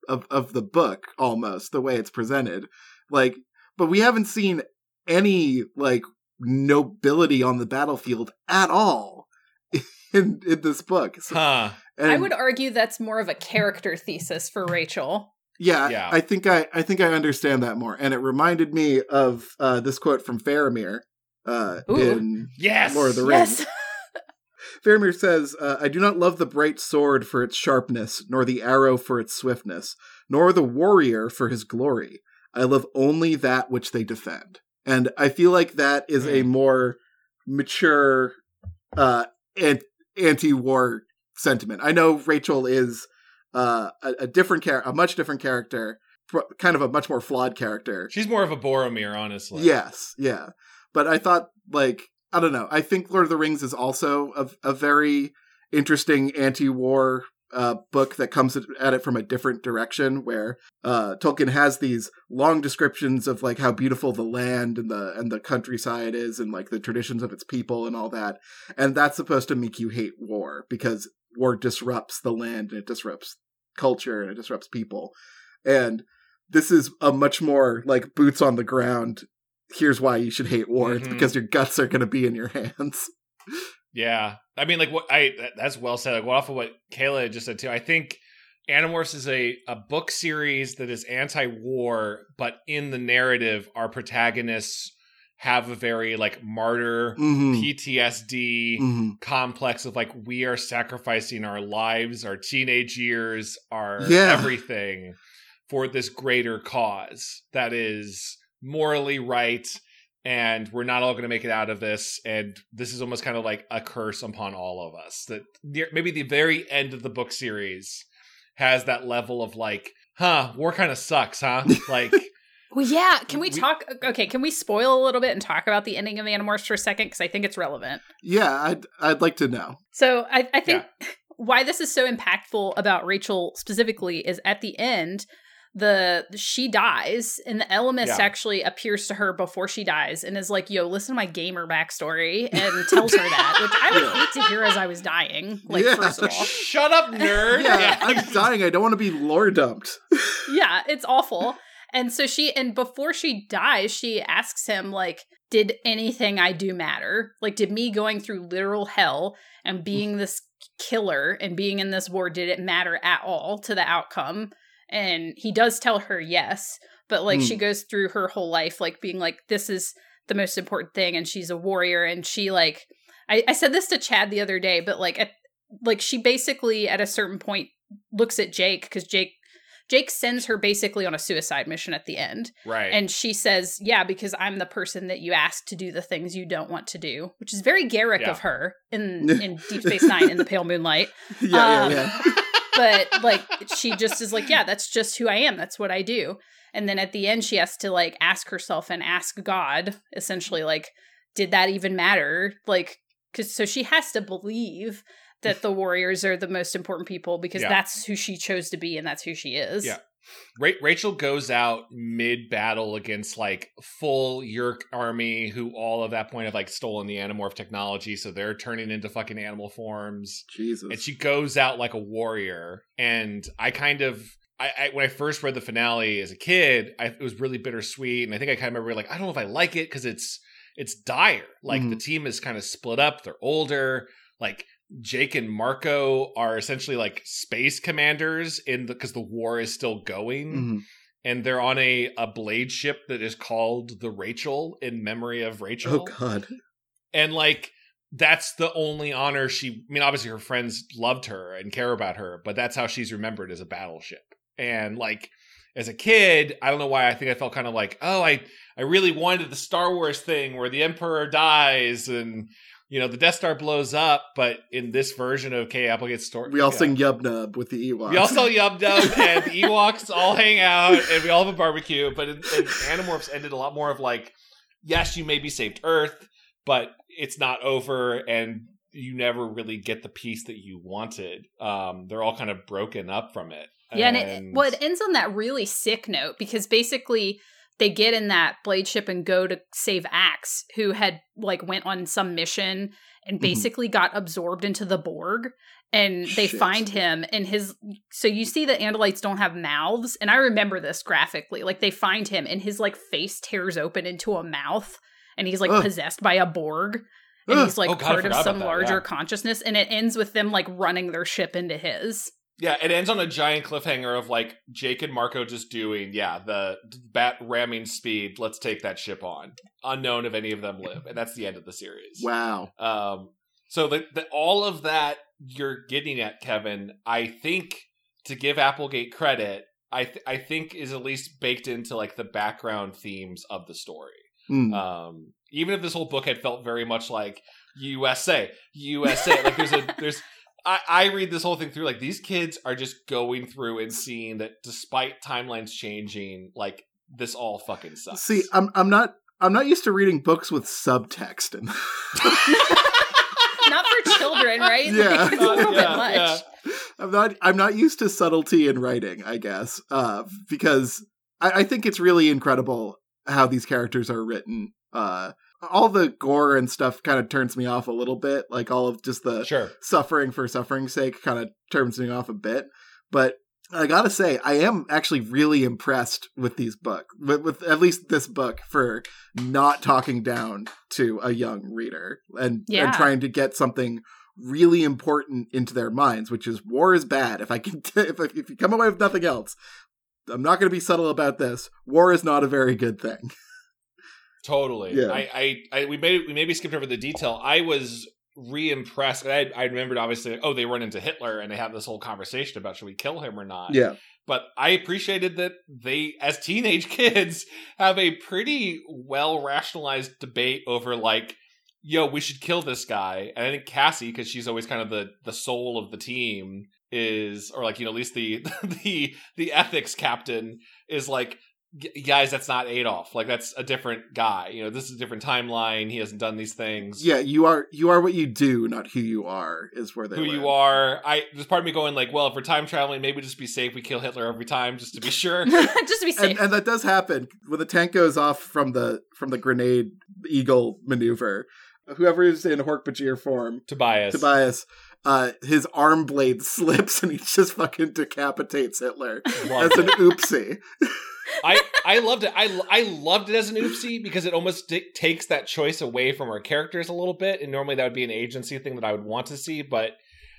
of of the book almost the way it's presented. Like but we haven't seen any like nobility on the battlefield at all in in this book. So- Huh. and I would argue that's more of a character thesis for Rachel. Yeah, Yeah. I think I I think I understand that more, and it reminded me of uh, this quote from Faramir uh, Ooh. in Yes. Lord of the Rings. Yes. Faramir says, uh, I do not love the bright sword for its sharpness, nor the arrow for its swiftness, nor the warrior for his glory. I love only that which they defend. And I feel like that is a Hmm. more mature uh, anti-war sentiment. I know Rachel is uh, a, a different character, a much different character, kind of a much more flawed character. She's more of a Boromir, honestly. Yes, yeah. But I thought, like, I don't know. I think Lord of the Rings is also a, a very interesting anti-war uh, book that comes at- at it from a different direction, where uh, Tolkien has these long descriptions of like how beautiful the land and the and the countryside is, and like the traditions of its people and all that, and that's supposed to make you hate war because war disrupts the land and it disrupts culture and it disrupts people, and this is a much more like boots on the ground here's why you should hate war. It's Mhm. because your guts are going to be in your hands. Yeah, I mean, like what I that- that's well said. Like, well, off of what Kayla just said too. I think Animorphs is a a book series that is anti-war, but in the narrative, our protagonists have a very like martyr Mm-hmm. PTSD hmm complex of like we are sacrificing our lives, our teenage years, our Yeah. everything for this greater cause that is morally right and we're not all going to make it out of this and this is almost kind of like a curse upon all of us that near, maybe the very end of the book series has that level of like huh war kind of sucks huh like Well, yeah. Can we We- talk? Okay, can we spoil a little bit and talk about the ending of Animorphs for a second? Because I think it's relevant. Yeah, I'd I'd like to know. So I, I think why this is so impactful about Rachel specifically is at the end, the she dies and the Ellimist Yeah. actually appears to her before she dies and is like, "Yo, listen to my gamer backstory," and tells her that, which I would Yeah. hate to hear as I was dying. Like, Yeah. first of all, shut up nerd Yeah, I'm dying. I don't want to be lore dumped. yeah, it's awful. And so she, and before she dies, she asks him, like, did anything I do matter? Like, did me going through literal hell and being this killer and being in this war, did it matter at all to the outcome? And he does tell her yes, but like, Hmm. she goes through her whole life, like, being like, this is the most important thing. And she's a warrior. And she, like, I, I said this to Chad the other day, but like, at, like, she basically at a certain point looks at Jake because Jake Jake sends her basically on a suicide mission at the end. right And she says, Yeah, because I'm the person that you asked to do the things you don't want to do, which is very Garak Yeah. of her in, in Deep Space Nine in the Pale Moonlight. yeah, Um, yeah, But like, she just is like, Yeah, that's just who I am. That's what I do. And then at the end, she has to like ask herself and ask God, essentially, like, did that even matter? Like, because so she has to believe that the warriors are the most important people because Yeah. that's who she chose to be and that's who she is. Yeah. Ra- Rachel goes out mid battle against like full Yeerk army who all of that point have like stolen the animorph technology, so they're turning into fucking animal forms. Jesus. And she goes out like a warrior. And I kind of I, I when I first read the finale as a kid, I, it was really bittersweet. And I think I kind of remember like I don't know if I like it because it's it's dire. Like the Mhm. team is kind of split up. They're older. Like Jake and Marco are essentially like space commanders in the because the war is still going Mhm. and they're on a a blade ship that is called the Rachel in memory of Rachel. Oh God. And like that's the only honor she I mean obviously her friends loved her and care about her, but that's how she's remembered as a battleship. And like as a kid, I don't know why I think I felt kind of like, oh, I I really wanted the Star Wars thing where the Emperor dies and you know the Death Star blows up, but in this version of K Applegate's story, We all yeah. sing Yub Nub with the Ewoks. We all sell Yub Dub and the Ewoks all hang out and we all have a barbecue. But in, in Animorphs ended a lot more of like, yes, you maybe saved Earth, but it's not over and you never really get the piece that you wanted. Um, they're all kind of broken up from it. Yeah, and, it, well, it ends on that really sick note because basically they get in that blade ship and go to save Ax, who had like went on some mission and Mhm. basically got absorbed into the Borg. And they Shit. find him and his. So you see the Andalites don't have mouths, and I remember this graphically. Like they find him and his like face tears open into a mouth, and he's like Ugh. possessed by a Borg. and Ugh. he's like Oh, God, part of some about that, larger yeah. consciousness, and it ends with them like running their ship into his. Yeah, it ends on a giant cliffhanger of like Jake and Marco just doing, yeah, the bat ramming speed. Let's take that ship on, unknown if any of them live, and that's the end of the series. Wow. Um, so the, the all of that you're getting at, Kevin, I think to give Applegate credit, I th- I think is at least baked into like the background themes of the story. Mm. Um, even if this whole book had felt very much like USA, USA, like there's a there's. I, I read this whole thing through like these kids are just going through and seeing that despite timelines changing, like this all fucking sucks. See, I'm I'm not I'm not used to reading books with subtext and Not for children, right? Yeah. Like, it's a little Yeah, bit much. yeah. I'm not I'm not used to subtlety in writing, I guess. Uh because I, I think it's really incredible how these characters are written. Uh all the gore and stuff kind of turns me off a little bit. Like all of just the Sure. suffering for suffering's sake kind of turns me off a bit. But I gotta say, I am actually really impressed with these books, with, with at least this book for not talking down to a young reader and, Yeah. and trying to get something really important into their minds, which is war is bad. If I can, if, I- if you come away with nothing else, I'm not going to be subtle about this. War is not a very good thing. Totally. Yeah. I, I, I, we maybe we maybe skipped over the detail. I was re-impressed. I, I remembered obviously. Oh, they run into Hitler and they have this whole conversation about should we kill him or not. Yeah. But I appreciated that they, as teenage kids, have a pretty well rationalized debate over like, yo, we should kill this guy. And I think Cassie, because she's always kind of the the soul of the team, is or like you know at least the the the ethics captain is like "G- guys that's not adolf like that's a different guy you know this is a different timeline he hasn't done these things Yeah, you are you are what you do, not who you are. Is where they who live. you are i there's part of me going like well if we're time traveling maybe just be safe we kill hitler every time just to be sure Just to be safe. and, and that does happen when the tank goes off from the from the grenade eagle maneuver. Whoever is in Hork-Bajir form, tobias Tobias, uh, his arm blade slips and he just fucking decapitates Hitler Loved as an oopsie. I I loved it. I I loved it as an oopsie because it almost takes that choice away from our characters a little bit. And normally that would be an agency thing that I would want to see, but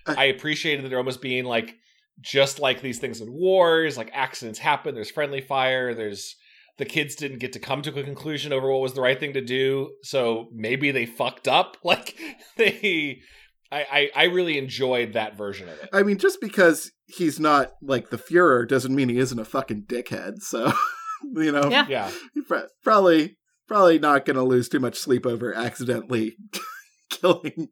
I appreciated that it almost being like just like these things in wars, like accidents happen. There's friendly fire. There's the kids didn't get to come to a conclusion over what was the right thing to do, so maybe they fucked up. Like they, I I, I really enjoyed that version of it. I mean, just because he's not like the Fuhrer doesn't mean he isn't a fucking dickhead. So, you know, Yeah. Yeah, probably probably not going to lose too much sleep over accidentally killing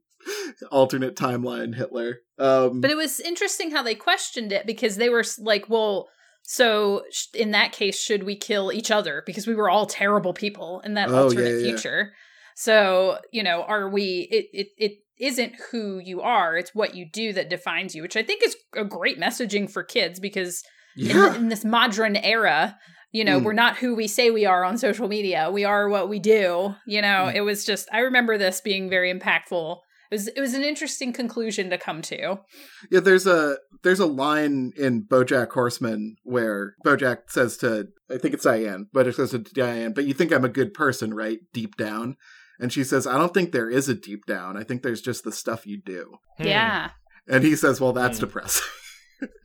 alternate timeline Hitler. Um, But it was interesting how they questioned it because they were like, well, so in that case, should we kill each other? Because we were all terrible people in that Oh, alternate yeah, yeah. future. So, you know, are we, it, it, it isn't who you are, it's what you do that defines you, which I think is a great messaging for kids because in, yeah, in this modern era, you know, Mm. we're not who we say we are on social media. We are what we do. You know, Mm. it was just I remember this being very impactful. It was it was an interesting conclusion to come to. yeah. There's a there's a line in BoJack Horseman where BoJack says to I think it's Diane, but it says to Diane, "But you think I'm a good person, right? Deep down." And she says, "I don't think there is a deep down. I think there's just the stuff you do." Hmm. Yeah. And he says, "Well, that's Hmm. depressing."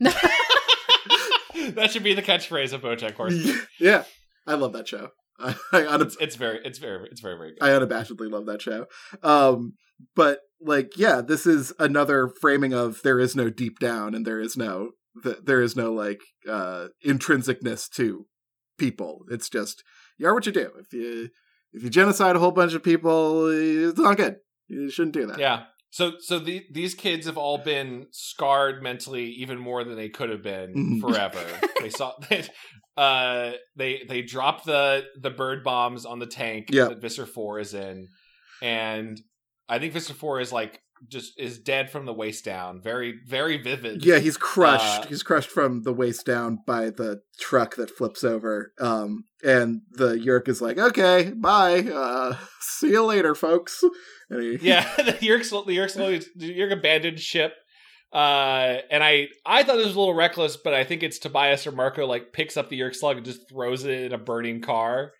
that should be the catchphrase of BoJack Horseman. yeah, I love that show. I, I, unab- It's, it's very, it's very, it's very, very good. I unabashedly love that show. Um, but like, yeah, this is another framing of there is no deep down, and there is no th- there is no like uh, intrinsicness to people. It's just you are what you do. If you if you genocide a whole bunch of people, it's not good. You shouldn't do that. Yeah. So, so the, these kids have all been scarred mentally even more than they could have been Mhm. forever. they saw, that uh, they they dropped the the bird bombs on the tank Yep. that Visser Four is in, and I think Visser Four is like just is dead from the waist down. Very, very vivid. Yeah, he's crushed. Uh, he's crushed from the waist down by the truck that flips over. Um, and the Yeerk is like, "Okay, bye. Uh, see you later, folks." And he, yeah, the Yeerk's the Yeerk's the Yeerk abandoned ship. Uh, and I I thought this was a little reckless, but I think it's Tobias or Marco like picks up the Yeerk slug and just throws it in a burning car.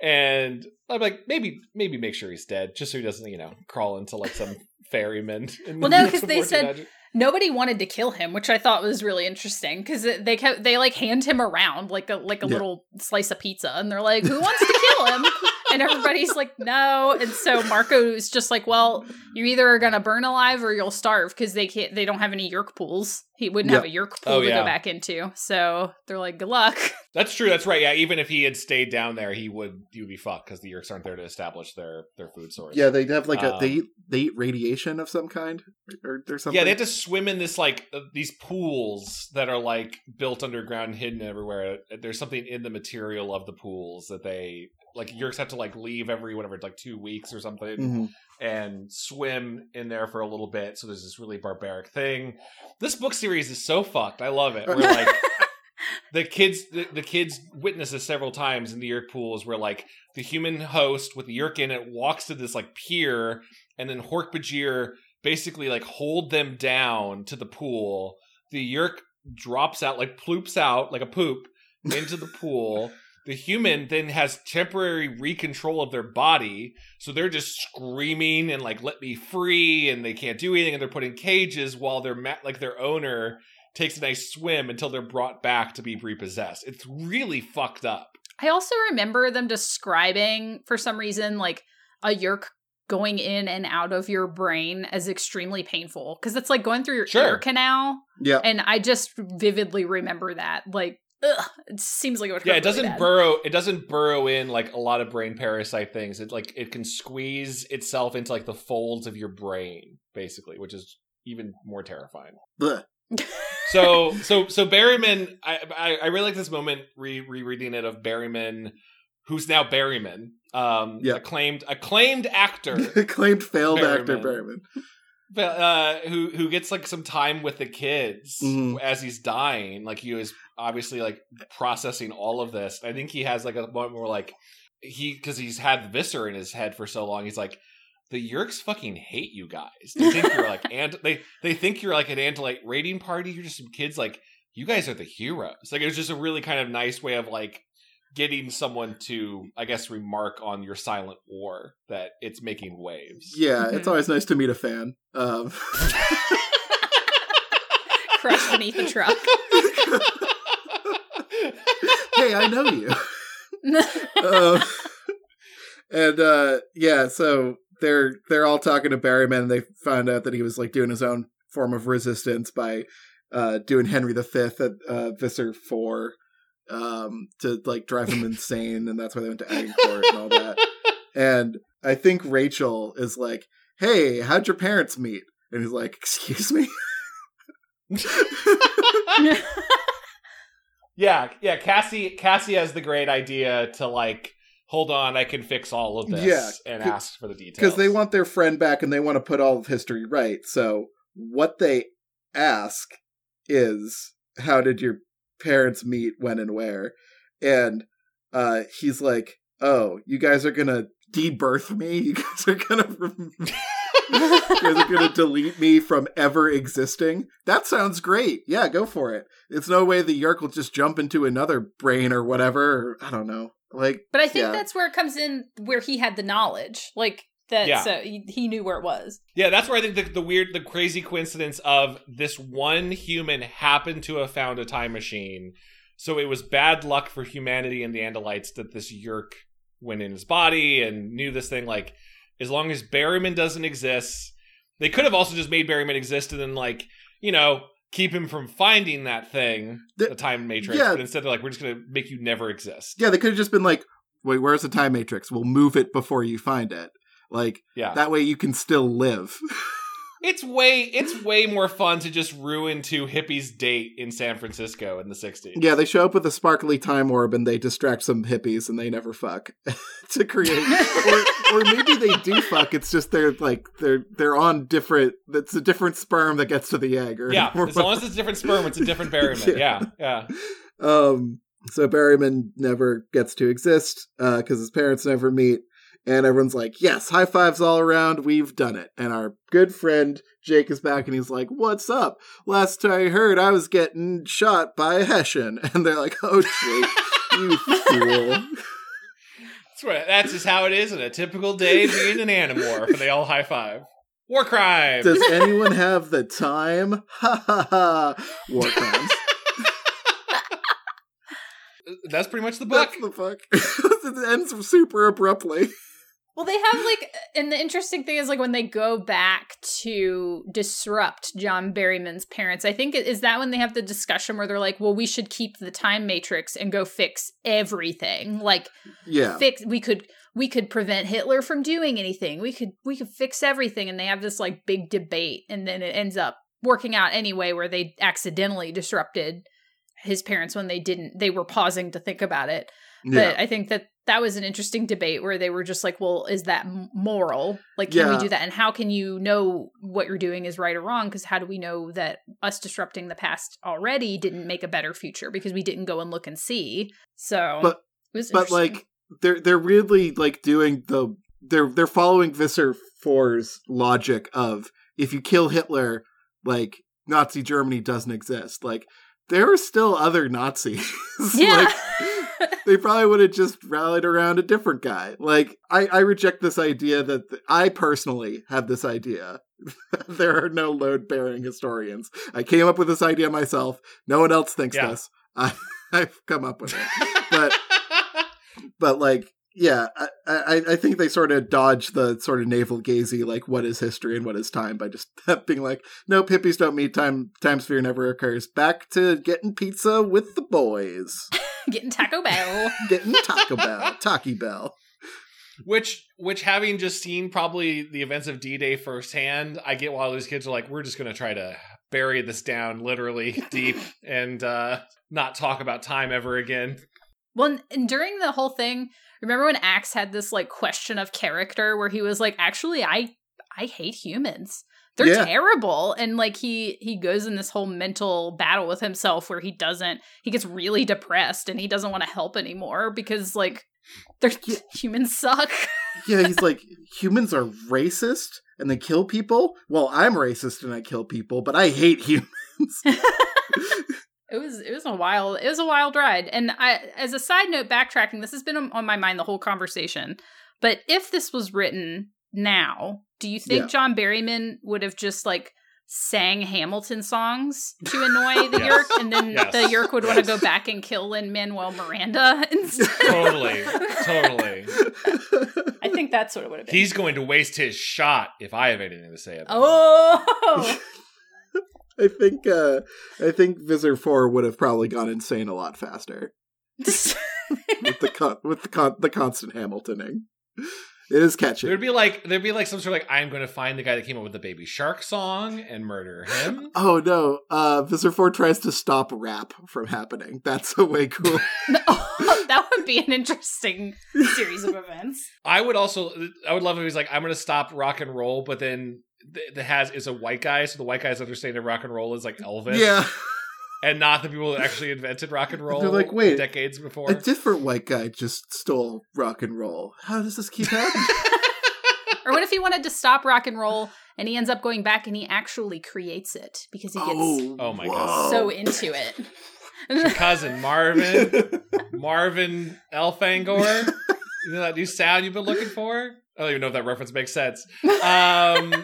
And I'm like, maybe maybe make sure he's dead, just so he doesn't, you know, crawl into like some ferryman. in Well, no, because they said- Magic. Nobody wanted to kill him, which I thought was really interesting because they kept they like hand him around like a like a Yeah. little slice of pizza, and they're like, "Who wants to kill him?" and everybody's like, "No." And so Marco's just like, "Well, you either are gonna burn alive or you'll starve because they can't they don't have any yeerk pools. He wouldn't have a yeerk pool Oh, to yeah. go back into. So they're like, "Good luck." That's true. That's right. Yeah, even if he had stayed down there, he would he would be fucked because the Yeerks aren't there to establish their their food source. Yeah, they have like a they Um, eat they eat radiation of some kind or, or something. Yeah, they have to swim in this like uh, these pools that are like built underground, hidden everywhere. There's something in the material of the pools that they like. Yeerks have to like leave every whatever, like two weeks or something, Mhm. and swim in there for a little bit. So there's this really barbaric thing. This book series is so fucked. I love it. We're like the kids the, the kids witness this several times in the Yeerk pools where like the human host with the Yeerk in it walks to this like pier and then Hork-Bajir basically like hold them down to the pool. The Yeerk drops out like ploops out like a poop into the pool. The human then has temporary recontrol of their body, so they're just screaming and like "let me free," and they can't do anything, and they're put in cages while their ma- like their owner takes a nice swim until they're brought back to be repossessed. It's really fucked up. I also remember them describing, for some reason, like a yeerk going in and out of your brain as extremely painful because it's like going through your Sure. ear canal. Yeah. And I just vividly remember that. Like, ugh, it seems like it would hurt Yeah, it really doesn't bad. burrow. It doesn't burrow in like a lot of brain parasite things. It like it can squeeze itself into like the folds of your brain, basically, which is even more terrifying. Blech. So so so Berryman, I I, I really like this moment re rereading it of Berryman, who's now Berryman, um, Yeah. acclaimed acclaimed actor. Acclaimed failed actor Berryman. Berryman. But, uh, who who gets like some time with the kids Mhm. as he's dying. Like he was obviously like processing all of this. I think he has like a moment where like he because he's had Visser in his head for so long. He's like, the Yeerks fucking hate you guys. They think you're like and they they think you're like an anti raiding party. You're just some kids. Like you guys are the heroes. Like it was just a really kind of nice way of like getting someone to I guess remark on your silent war that it's making waves. Yeah, it's Mhm. always nice to meet a fan. Um, crushed beneath the truck. hey, I know you. um, and uh, yeah, so they're they're all talking to Berryman. And they find out that he was like doing his own form of resistance by uh, doing Henry V at uh, Visser Four um, to like drive him insane, and that's why they went to Agincourt and all that. And I think Rachel is like, "Hey, how'd your parents meet?" And he's like, "Excuse me." Yeah, yeah. Cassie Cassie has the great idea to like, hold on, I can fix all of this, Yeah, and ask for the details because they want their friend back and they want to put all of history right. So what they ask is, "How did your parents meet? When and where?" And uh, he's like, "Oh, you guys are gonna debirth me. You guys are gonna." you guys are gonna delete me from ever existing. That sounds great. Yeah, go for it. It's no way the Yeerk will just jump into another brain or whatever. Or, I don't know. Like, But I think Yeah. that's where it comes in, where he had the knowledge, like that. Yeah. So he, he knew where it was. Yeah, that's where I think the, the weird, the crazy coincidence of this one human happened to have found a time machine. So it was bad luck for humanity and the Andalites that this Yeerk went in his body and knew this thing. Like, as long as Berryman doesn't exist, they could have also just made Berryman exist and then, like, you know, keep him from finding that thing, The- the, time matrix. yeah. But instead, they're like, we're just going to make you never exist. yeah, they could have just been like, "Wait, where's the time matrix? We'll move it before you find it." Like Yeah. that way, you can still live. It's way it's way more fun to just ruin two hippies' date in San Francisco in the '60s. yeah, they show up with a sparkly time orb and they distract some hippies and they never fuck to create, or or maybe they do fuck. It's just they're like they're they're on different. It's a different sperm that gets to the egg. Or yeah. As long as it's a different sperm, it's a different Berryman. Yeah. Yeah, yeah. Um, so Berryman never gets to exist because his parents never meet, and everyone's like, "Yes, high fives all around. We've done it." And our good friend Jake is back, and he's like, "What's up? Last time I heard, I was getting shot by a Hessian." And they're like, "Oh, Jake, you fool!" That's, what, that's just how it is in a typical day being an Animorph, and they all high five. War crime. Does anyone have the time? Ha ha ha. War crimes. That's pretty much the book. That's the fuck. it ends super abruptly. Well, they have like, and the interesting thing is like when they go back to disrupt John Berryman's parents. I think is that when they have the discussion where they're like, "Well, we should keep the time matrix and go fix everything." Like, Yeah. fix we could we could prevent Hitler from doing anything. We could we could fix everything, and they have this like big debate, and then it ends up working out anyway, where they accidentally disrupted his parents when they didn't. They were pausing to think about it. Yeah. But I think that that was an interesting debate where they were just like, well, is that moral? Like, can we do that? And how can you know what you're doing is right or wrong? Because how do we know that us disrupting the past already didn't make a better future because we didn't go and look and see? So, But- it was but like they're they're really like doing the they're they're following Visser 4's logic of if you kill Hitler, like Nazi Germany doesn't exist. Like there are still other Nazis. yeah. like, they probably would have just rallied around a different guy. Like, I, I reject this idea that th- I personally have this idea. there are no load bearing historians. I came up with this idea myself. No one else thinks Yeah. this. I, I've come up with it. But, but like, yeah, I, I, I think they sort of dodge the sort of navel gazy, like, what is history and what is time by just being like, no, hippies don't meet time, time sphere never occurs. Back to getting pizza with the boys Getting Taco Bell. getting Taco Bell, Taki Bell. which, which having just seen probably the events of D Day firsthand, I get why these kids are like, we're just going to try to bury this down literally deep and uh, not talk about time ever again. Well, and- and during the whole thing, remember when Ax had this like question of character where he was like, "Actually, I I hate humans. They're Yeah. terrible." And like he he goes in this whole mental battle with himself where he doesn't he gets really depressed and he doesn't want to help anymore because like they're humans suck. Yeah, he's like, humans are racist and they kill people. Well, I'm racist and I kill people, but I hate humans. It was it was a wild it was a wild ride. And I as a side note backtracking, this has been on my mind the whole conversation. But if this was written now, do you think Yeah. John Berryman would have just like sang Hamilton songs to annoy the Yes. Yeerk and then Yes. the Yeerk would want to go back and kill Lin Manuel Miranda instead? Totally, totally. I think that's what it would have been. He's going to waste his shot if I have anything to say about it. oh I think uh I think Visser 4 would have probably gone insane a lot faster with the con- with the con- the constant Hamiltoning. It is catchy. There'd be like there'd be like some sort of like I'm going to find the guy that came up with the Baby Shark song and murder him. Oh no, uh Visser 4 tries to stop rap from happening. That's so way cool. that would be an interesting series of events. I would also I would love if he was like I'm going to stop rock and roll, but then the, the has is a white guy, so the white guy's understanding of rock and roll is like Elvis, yeah. And not the people that actually invented rock and roll. They're like, wait, decades before. A different white guy just stole rock and roll. How does this keep happening? Or what if he wanted to stop rock and roll and he ends up going back and he actually creates it because he gets Oh my. God. so into it. Your cousin Marvin, Marvin Elfangor. You know that new sound you've been looking for? I don't even know if that reference makes sense. Um,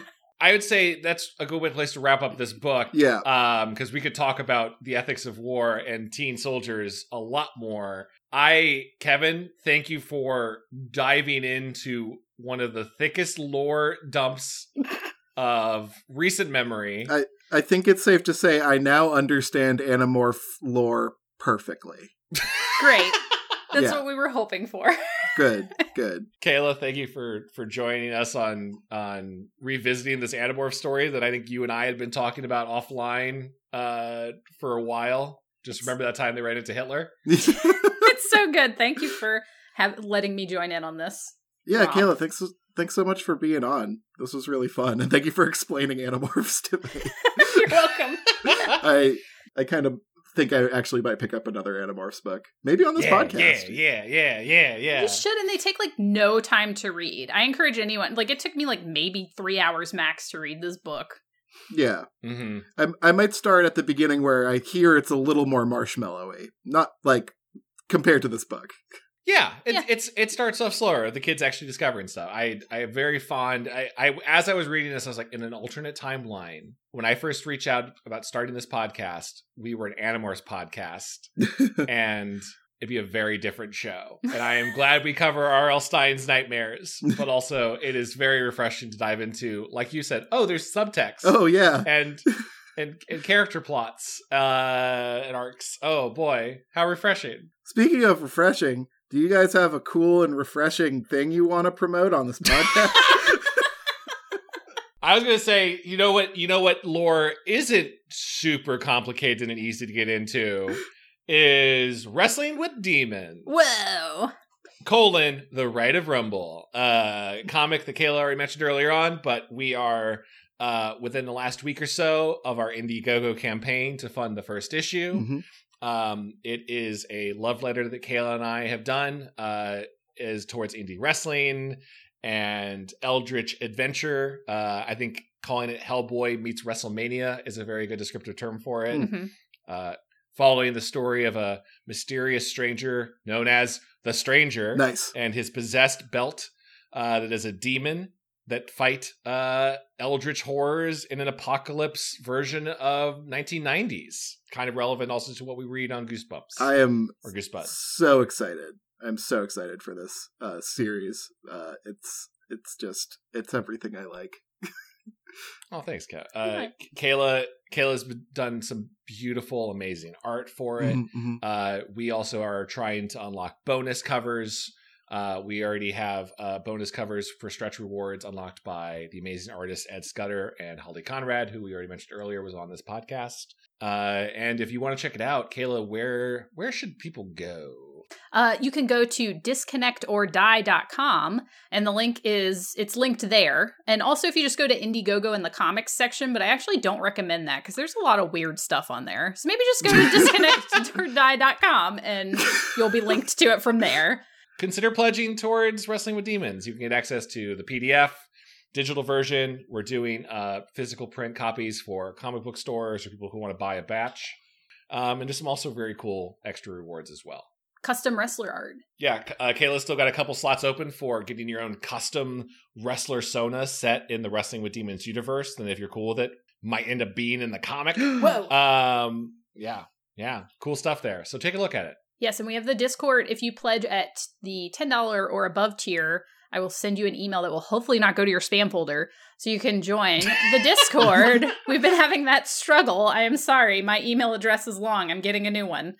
I would say that's a good place to wrap up this book. yeah. um because we could talk about the ethics of war and teen soldiers a lot more i kevin thank you for diving into one of the thickest lore dumps of recent memory I think it's safe to say I now understand Animorph lore perfectly. Great. That's Yeah. what we were hoping for. Good, good. kayla thank you for for joining us on on revisiting this animorph story that i think you and i had been talking about offline uh for a while just remember that time they ran into hitler it's so good. Thank you for have, letting me join in on this. yeah, Wow. Kayla, thanks thanks so much for being on. This was really fun, and thank you for explaining Animorphs to me. You're welcome. I I kind of think I actually might pick up another Animorphs book, maybe on this yeah, podcast. yeah yeah yeah yeah yeah You should, and they take like no time to read. I encourage anyone. Like it took me like maybe three hours max to read this book. yeah. hmm I, I might start at the beginning where I hear it's a little more marshmallowy, not like compared to this book. Yeah, it's, Yeah. it's it starts off slower. The kids actually discovering stuff. I I am very fond. I, I as I was reading this, I was like, in an alternate timeline, when I first reached out about starting this podcast, we were an Animorphs podcast, and it'd be a very different show. And I am glad we cover R.L. Stine's nightmares, but also it is very refreshing to dive into, like you said. Oh, there's subtext oh yeah. and. And, and character plots uh and arcs oh boy how refreshing Speaking of refreshing, do you guys have a cool and refreshing thing you want to promote on this podcast? I was gonna say, you know what, you know what lore isn't super complicated and easy to get into is wrestling with demons. Whoa. Colon, the Rite of Rumble. Uh comic that Kayla already mentioned earlier on, but we are uh within the last week or so of our Indiegogo campaign to fund the first issue. Mhm. Um, it is a love letter that Kayla and I have done. Uh, is towards indie wrestling and Eldritch adventure. Uh, I think calling it Hellboy meets WrestleMania is a very good descriptive term for it. Mhm. Uh, following the story of a mysterious stranger known as the Stranger Nice. and his possessed belt uh, that is a demon that fight uh, eldritch horrors in an apocalypse version of 1990s. Kind of relevant also to what we read on Goosebumps I am or Goosebuds. so excited. I'm so excited for this uh, series. Uh, it's it's just it's everything I like. Oh, thanks, Ka- uh, Yeah. Kayla. Kayla's done some beautiful, amazing art for it. Mhm, mhm. Uh, we also are trying to unlock bonus covers. Uh, we already have uh, bonus covers for stretch rewards unlocked by the amazing artists Ed Scudder and Holly Conrad, who we already mentioned earlier was on this podcast. Uh, and if you want to check it out, Kayla, where where should people go? Uh, you can go to disconnectordie.com and the link is it's linked there. And also if you just go to Indiegogo in the comics section, but I actually don't recommend that because there's a lot of weird stuff on there. So maybe just go to disconnectordie.com and you'll be linked to it from there. Consider pledging towards Wrestling with Demons. You can get access to the PDF, digital version. We're doing uh, physical print copies for comic book stores or people who want to buy a batch. Um, and just some also very cool extra rewards as well. Custom wrestler art. Yeah, uh, Kayla's still got a couple slots open for getting your own custom wrestler Sona set in the Wrestling with Demons universe. And if you're cool with it, might end up being in the comic. Whoa. Um, yeah, yeah, cool stuff there. So take a look at it. Yes, and we have the Discord. If you pledge at the $10 or above tier, I will send you an email that will hopefully not go to your spam folder so you can join the Discord. We've been having that struggle. I am sorry. My email address is long. I'm getting a new one.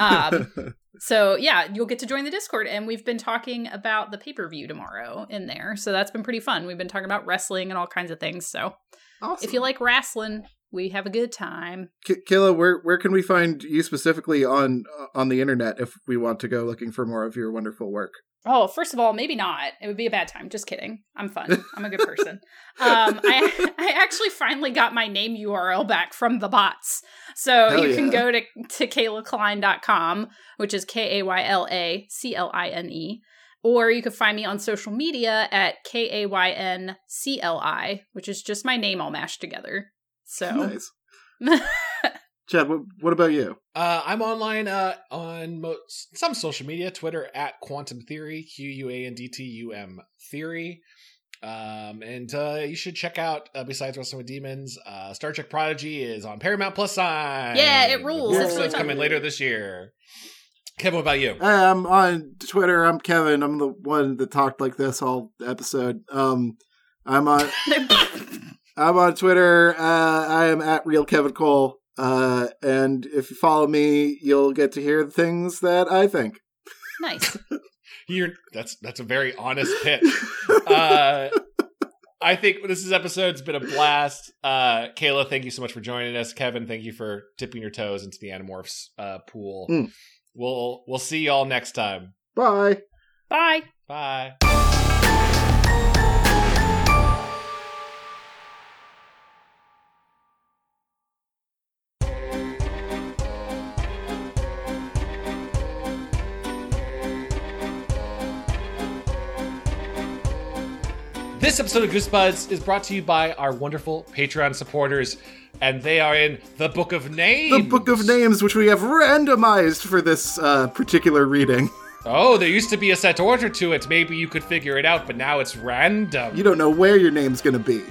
Um, So, yeah, you'll get to join the Discord. And we've been talking about the pay per view tomorrow in there. So, that's been pretty fun. We've been talking about wrestling and all kinds of things. So, awesome. if you like wrestling, we have a good time. K- Kayla, where where can we find you specifically on on the internet if we want to go looking for more of your wonderful work? Oh, first of all, maybe not. It would be a bad time. Just kidding. I'm fun. I'm a good person. um, I I actually finally got my name URL back from the bots. So Hell you can go to, to KaylaCline.com, which is K A Y L A C L I N E. Or you can find me on social media at K A Y N C L I, which is just my name all mashed together. So Nice. Chad, what, what about you? Uh, I'm online uh, on mo- some social media, Twitter at Quantum Theory, Q U A N D T U M Theory. Um, and uh, you should check out, uh, besides Wrestling with Demons, uh, Star Trek Prodigy is on Paramount Plus sign. Yeah, it rules. It's It's really fun. coming later this year. Kevin, what about you? I'm on Twitter. I'm Kevin. I'm the one that talked like this all episode. Um, I'm on I'm on Twitter. Uh, I am at real Kevin Cole. Uh, and if you follow me, you'll get to hear the things that I think. nice. You're, that's that's a very honest pitch. Uh, I think this is episode's been a blast. Uh, Kayla, thank you so much for joining us. Kevin, thank you for tipping your toes into the Animorphs uh, pool. Mm. We'll we'll see y'all next time. Bye. Bye. Bye. This episode of Goosebuds is brought to you by our wonderful Patreon supporters, and they are in the Book of Names. The Book of Names, which we have randomized for this uh, particular reading. Oh, there used to be a set order to it. Maybe you could figure it out, but now it's random. You don't know where your name's gonna be.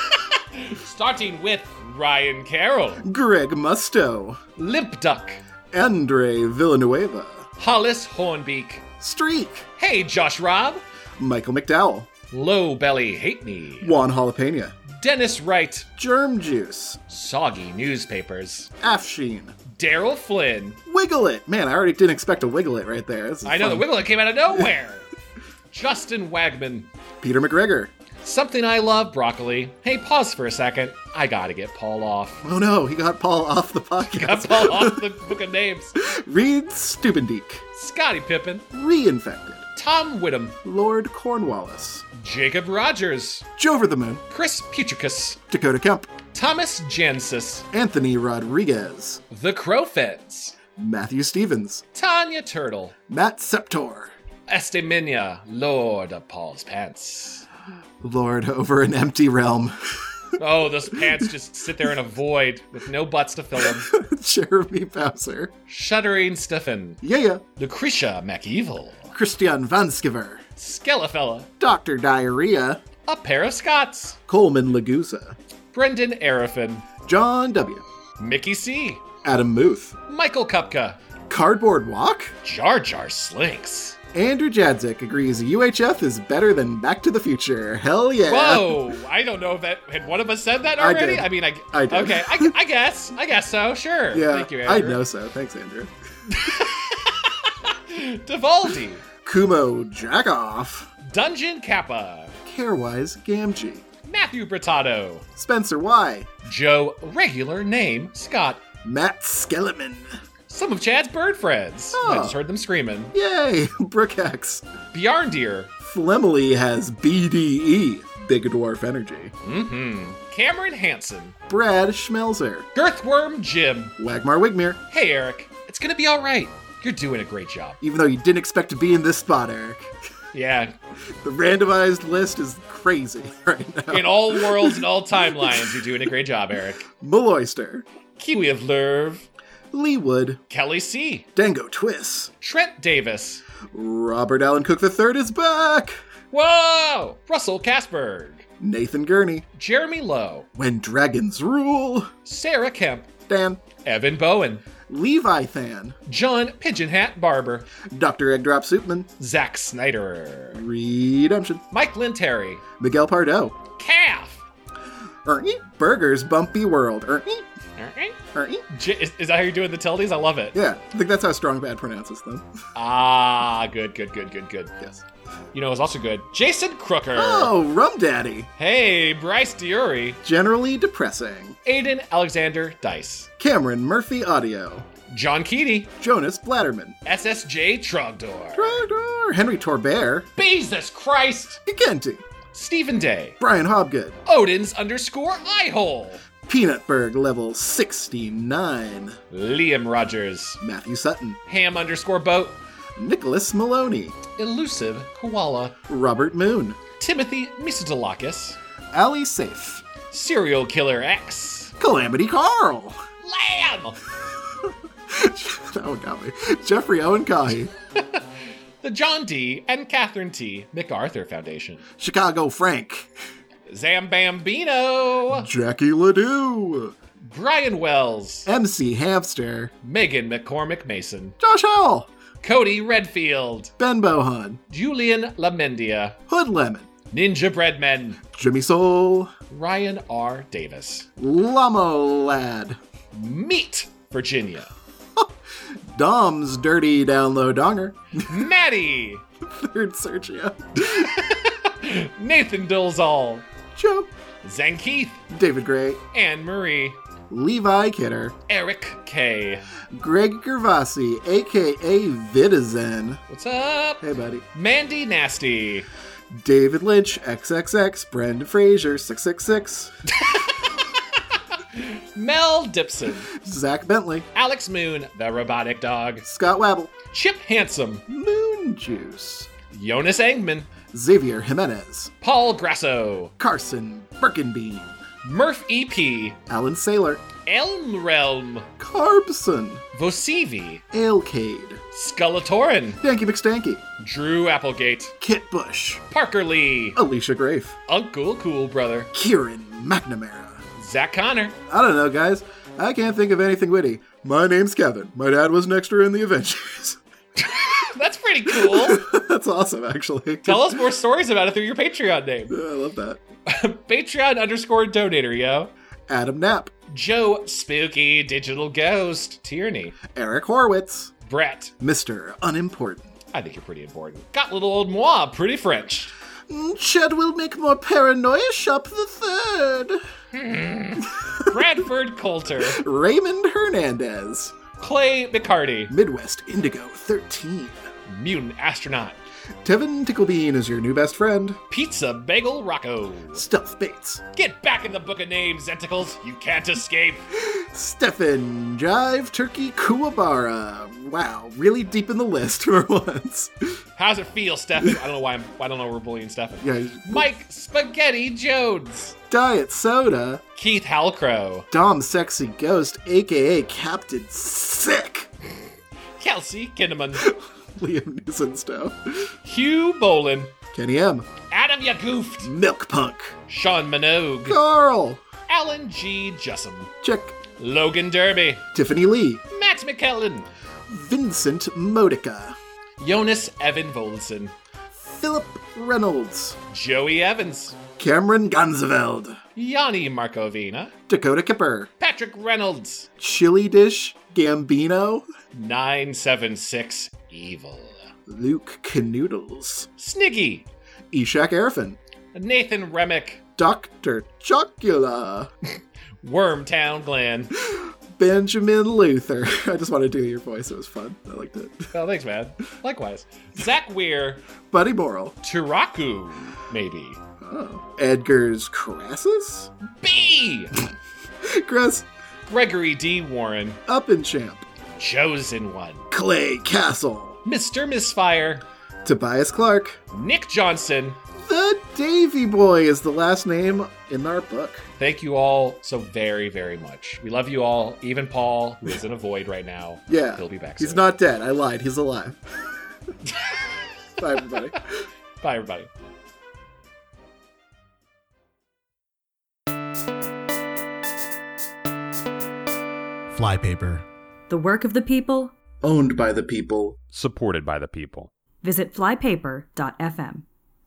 Starting with Ryan Carroll, Greg Musto, Limp Duck, Andre Villanueva, Hollis Hornbeak. Streak, Hey, Josh Robb. Michael McDowell, Low Belly Hate Me. Juan Jalapena, Dennis Wright. Germ Juice, Soggy Newspapers. Afshin, Daryl Flynn. Wiggle It. Man, I already didn't expect to wiggle it right there. I know fun. the Wiggler came out of nowhere. Justin Wagman. Peter McGregor. Something I love, broccoli. Hey, pause for a second. I gotta get Paul off. Oh no, he got Paul off the Got. Paul off the book of names. Reed Stubendeek, Scotty Pippen. Reinfected, Tom Whittam. Lord Cornwallis, Jacob Rogers. Jover the Moon, Chris Putricus. Dakota Kemp, Thomas Jansis. Anthony Rodriguez, The Crowfeds. Matthew Stevens, Tanya Turtle. Matt Septor, Esteminia, Lord of Paul's Pants. Lord over an empty realm, Oh, those pants just sit there in a void with no butts to fill them. Jeremy Bowser, Shuddering Stefan. yeah, yeah, Lucretia MacEvil. Christian Vanskiver, Skelefella. Dr. Diarrhea, A pair of Scots. Coleman Lagusa, Brendan Arafin. John W., Mickey C. Adam Muth, Michael Kupka. Cardboard Walk, Jar Jar Slinks. Andrew Jadzik agrees UHF is better than Back to the Future. Hell yeah. Whoa! I don't know if that had one of us said that I already. did. I, mean, I, I did. okay. I, I guess. I guess so. Sure. Yeah, Thank you, I know so. Thanks, Andrew. Devaldi. Kumo Jackoff, Dungeon Kappa. Carewise Gamgee, Matthew Brittato. Spencer Y, Joe, regular name, Scott. Matt Skellerman, Some of Chad's bird friends. I Oh. just heard them screaming. yay, Brookhex, Bjarndir. Flemley has BDE, Big Dwarf Energy, Mm-hmm. Cameron Hansen. Brad Schmelzer, Girthworm Jim. Wagmar Wigmere, Hey, Eric. It's gonna be all right. You're doing a great job. even though you didn't expect to be in this spot, Eric. Yeah. The randomized list is crazy right now. In all worlds and all timelines, you're doing a great job, Eric. Maloyster, Kiwi of Lerv. Lee Wood, Kelly C. Dango Twiss, Trent Davis. Robert Allen Cook III is back, Whoa! Russell Casberg. Nathan Gurney, Jeremy Lowe. When Dragons Rule, Sarah Kemp. Dan, Evan Bowen. Levi Than, John Pigeon Hat Barber. Dr. Eggdrop Soupman, Zack Snyder. Redemption, Mike Lynn Terry. Miguel Pardo, Calf. Ernie, Burgers Bumpy World, Ernie, Alright. Ernie. J- is, is that how you're doing the tildes? I love it. Yeah, I think that's how Strong Bad pronounces them. Ah, good, good, good, good, good. Yes. You know, it's also good. Jason Crooker. Oh, Rum Daddy, Hey, Bryce Diuri. generally depressing. Aiden Alexander Dice. Cameron Murphy Audio, John Keaty. Jonas Blatterman, SSJ Trogdor. Trogdor, Henry Torbert, Jesus Christ. Gigenti, Stephen Day. Brian Hobgood, Odin's underscore eyehole. Peanutberg level 69, Liam Rogers. Matthew Sutton, Ham underscore boat. Nicholas Maloney, Elusive koala. Robert Moon, Timothy Misodolakis. Ali Safe, Serial Killer X. Calamity Carl. Lamb. that one got me. Jeffrey Owen Cahy, The John D. and Catherine T. MacArthur Foundation. Chicago Frank, Zambambino. Jackie Ledoux, Brian Wells. MC Hamster, Megan McCormick Mason. Josh Howell, Cody Redfield. Ben Bohan, Julian Lamendia. Hood Lemon, Ninja Breadmen. Jimmy Soul, Ryan R. Davis. Llamo Lad, Meet Virginia. Dom's Dirty Down Low Donger, Maddie. Third Sergio, Nathan Dilzall. Joe, Zang Keith. David Gray, Anne Marie. Levi Kidder, Eric K. Greg Gervasi, aka Vitizen. What's up? Hey, buddy. Mandy Nasty. David Lynch, XXX, Brendan Fraser, 666, Mel Dipson. Zach Bentley, Alex Moon, the robotic dog. Scott Wabble, Chip Handsome. Moon Juice, Jonas Engman. Xavier Jimenez, Paul Grasso. Carson Birkenbean, Murph EP. Alan Saylor, Elm Realm, Carbson, Vosivi, Alecade, Skullatorin, Danky McStanky, Drew Applegate, Kit Bush, Parker Lee, Alicia Grafe, Uncle Cool Brother, Kieran McNamara. Zach Connor, I don't know, guys. I can't think of anything witty. My name's Kevin. My dad was an extra in the Avengers. That's pretty cool. That's awesome, actually. Tell us more stories about it through your Patreon name. Yeah, I love that. Patreon underscore donator, yo. Adam Knapp, Joe Spooky Digital Ghost Tierney. Eric Horwitz, Brett. Mr. Unimportant. I think you're pretty important. Got little old moi, pretty French. Mm, Chad will make more paranoia shop the third. Hmm. Bradford Coulter. Raymond Hernandez, Clay McCarty. Midwest Indigo 13. Mutant Astronaut. Tevin Ticklebean is your new best friend. Pizza Bagel Rocco. Stealth Bates. Get back in the book of names, Zentacles. You can't escape. Stefan Jive Turkey Kuwabara. Wow, really deep in the list for once. How's it feel, Stefan? I don't know why I'm, I don't know we're bullying Stefan. Yeah, Mike Spaghetti Jones. Diet Soda. Keith Halcrow. Dom Sexy Ghost, aka Captain Sick. Kelsey Kinnaman. Liam Newsonstow. Hugh Bolin. Kenny M. Adam Ya Goofed. Milk Punk. Sean Minogue. Carl. Alan G. Jussum. Check. Logan Derby. Tiffany Lee. Matt McKellen. Vincent Modica. Jonas Evan Volson. Philip Reynolds. Joey Evans. Cameron Ganzeveld. Yanni Markovina. Dakota Kipper. Patrick Reynolds. Chili Dish Gambino. 976 Evil. Luke Canoodles. Sniggy. Ishak Erfin. Nathan Remick. Dr. Chocula. Wormtown Glen. Benjamin Luther. I just wanted to do your voice. It was fun. I liked it. Oh, thanks, man. Likewise. Zach Weir. Buddy Moral. Turaku, maybe. Oh. Edgar's Crassus? B. Chris Gregory D. Warren. Up and Champ. Chosen One. Clay Castle. Mr. Misfire. Tobias Clark. Nick Johnson. The Davy Boy is the last name in our book. Thank you all so very, very much. We love you all. Even Paul, who is in a void right now. Yeah. He'll be back He's not dead. I lied. He's alive. Bye, everybody. Bye, everybody. Flypaper. The work of the people. Owned by the people. Supported by the people. Visit flypaper.fm.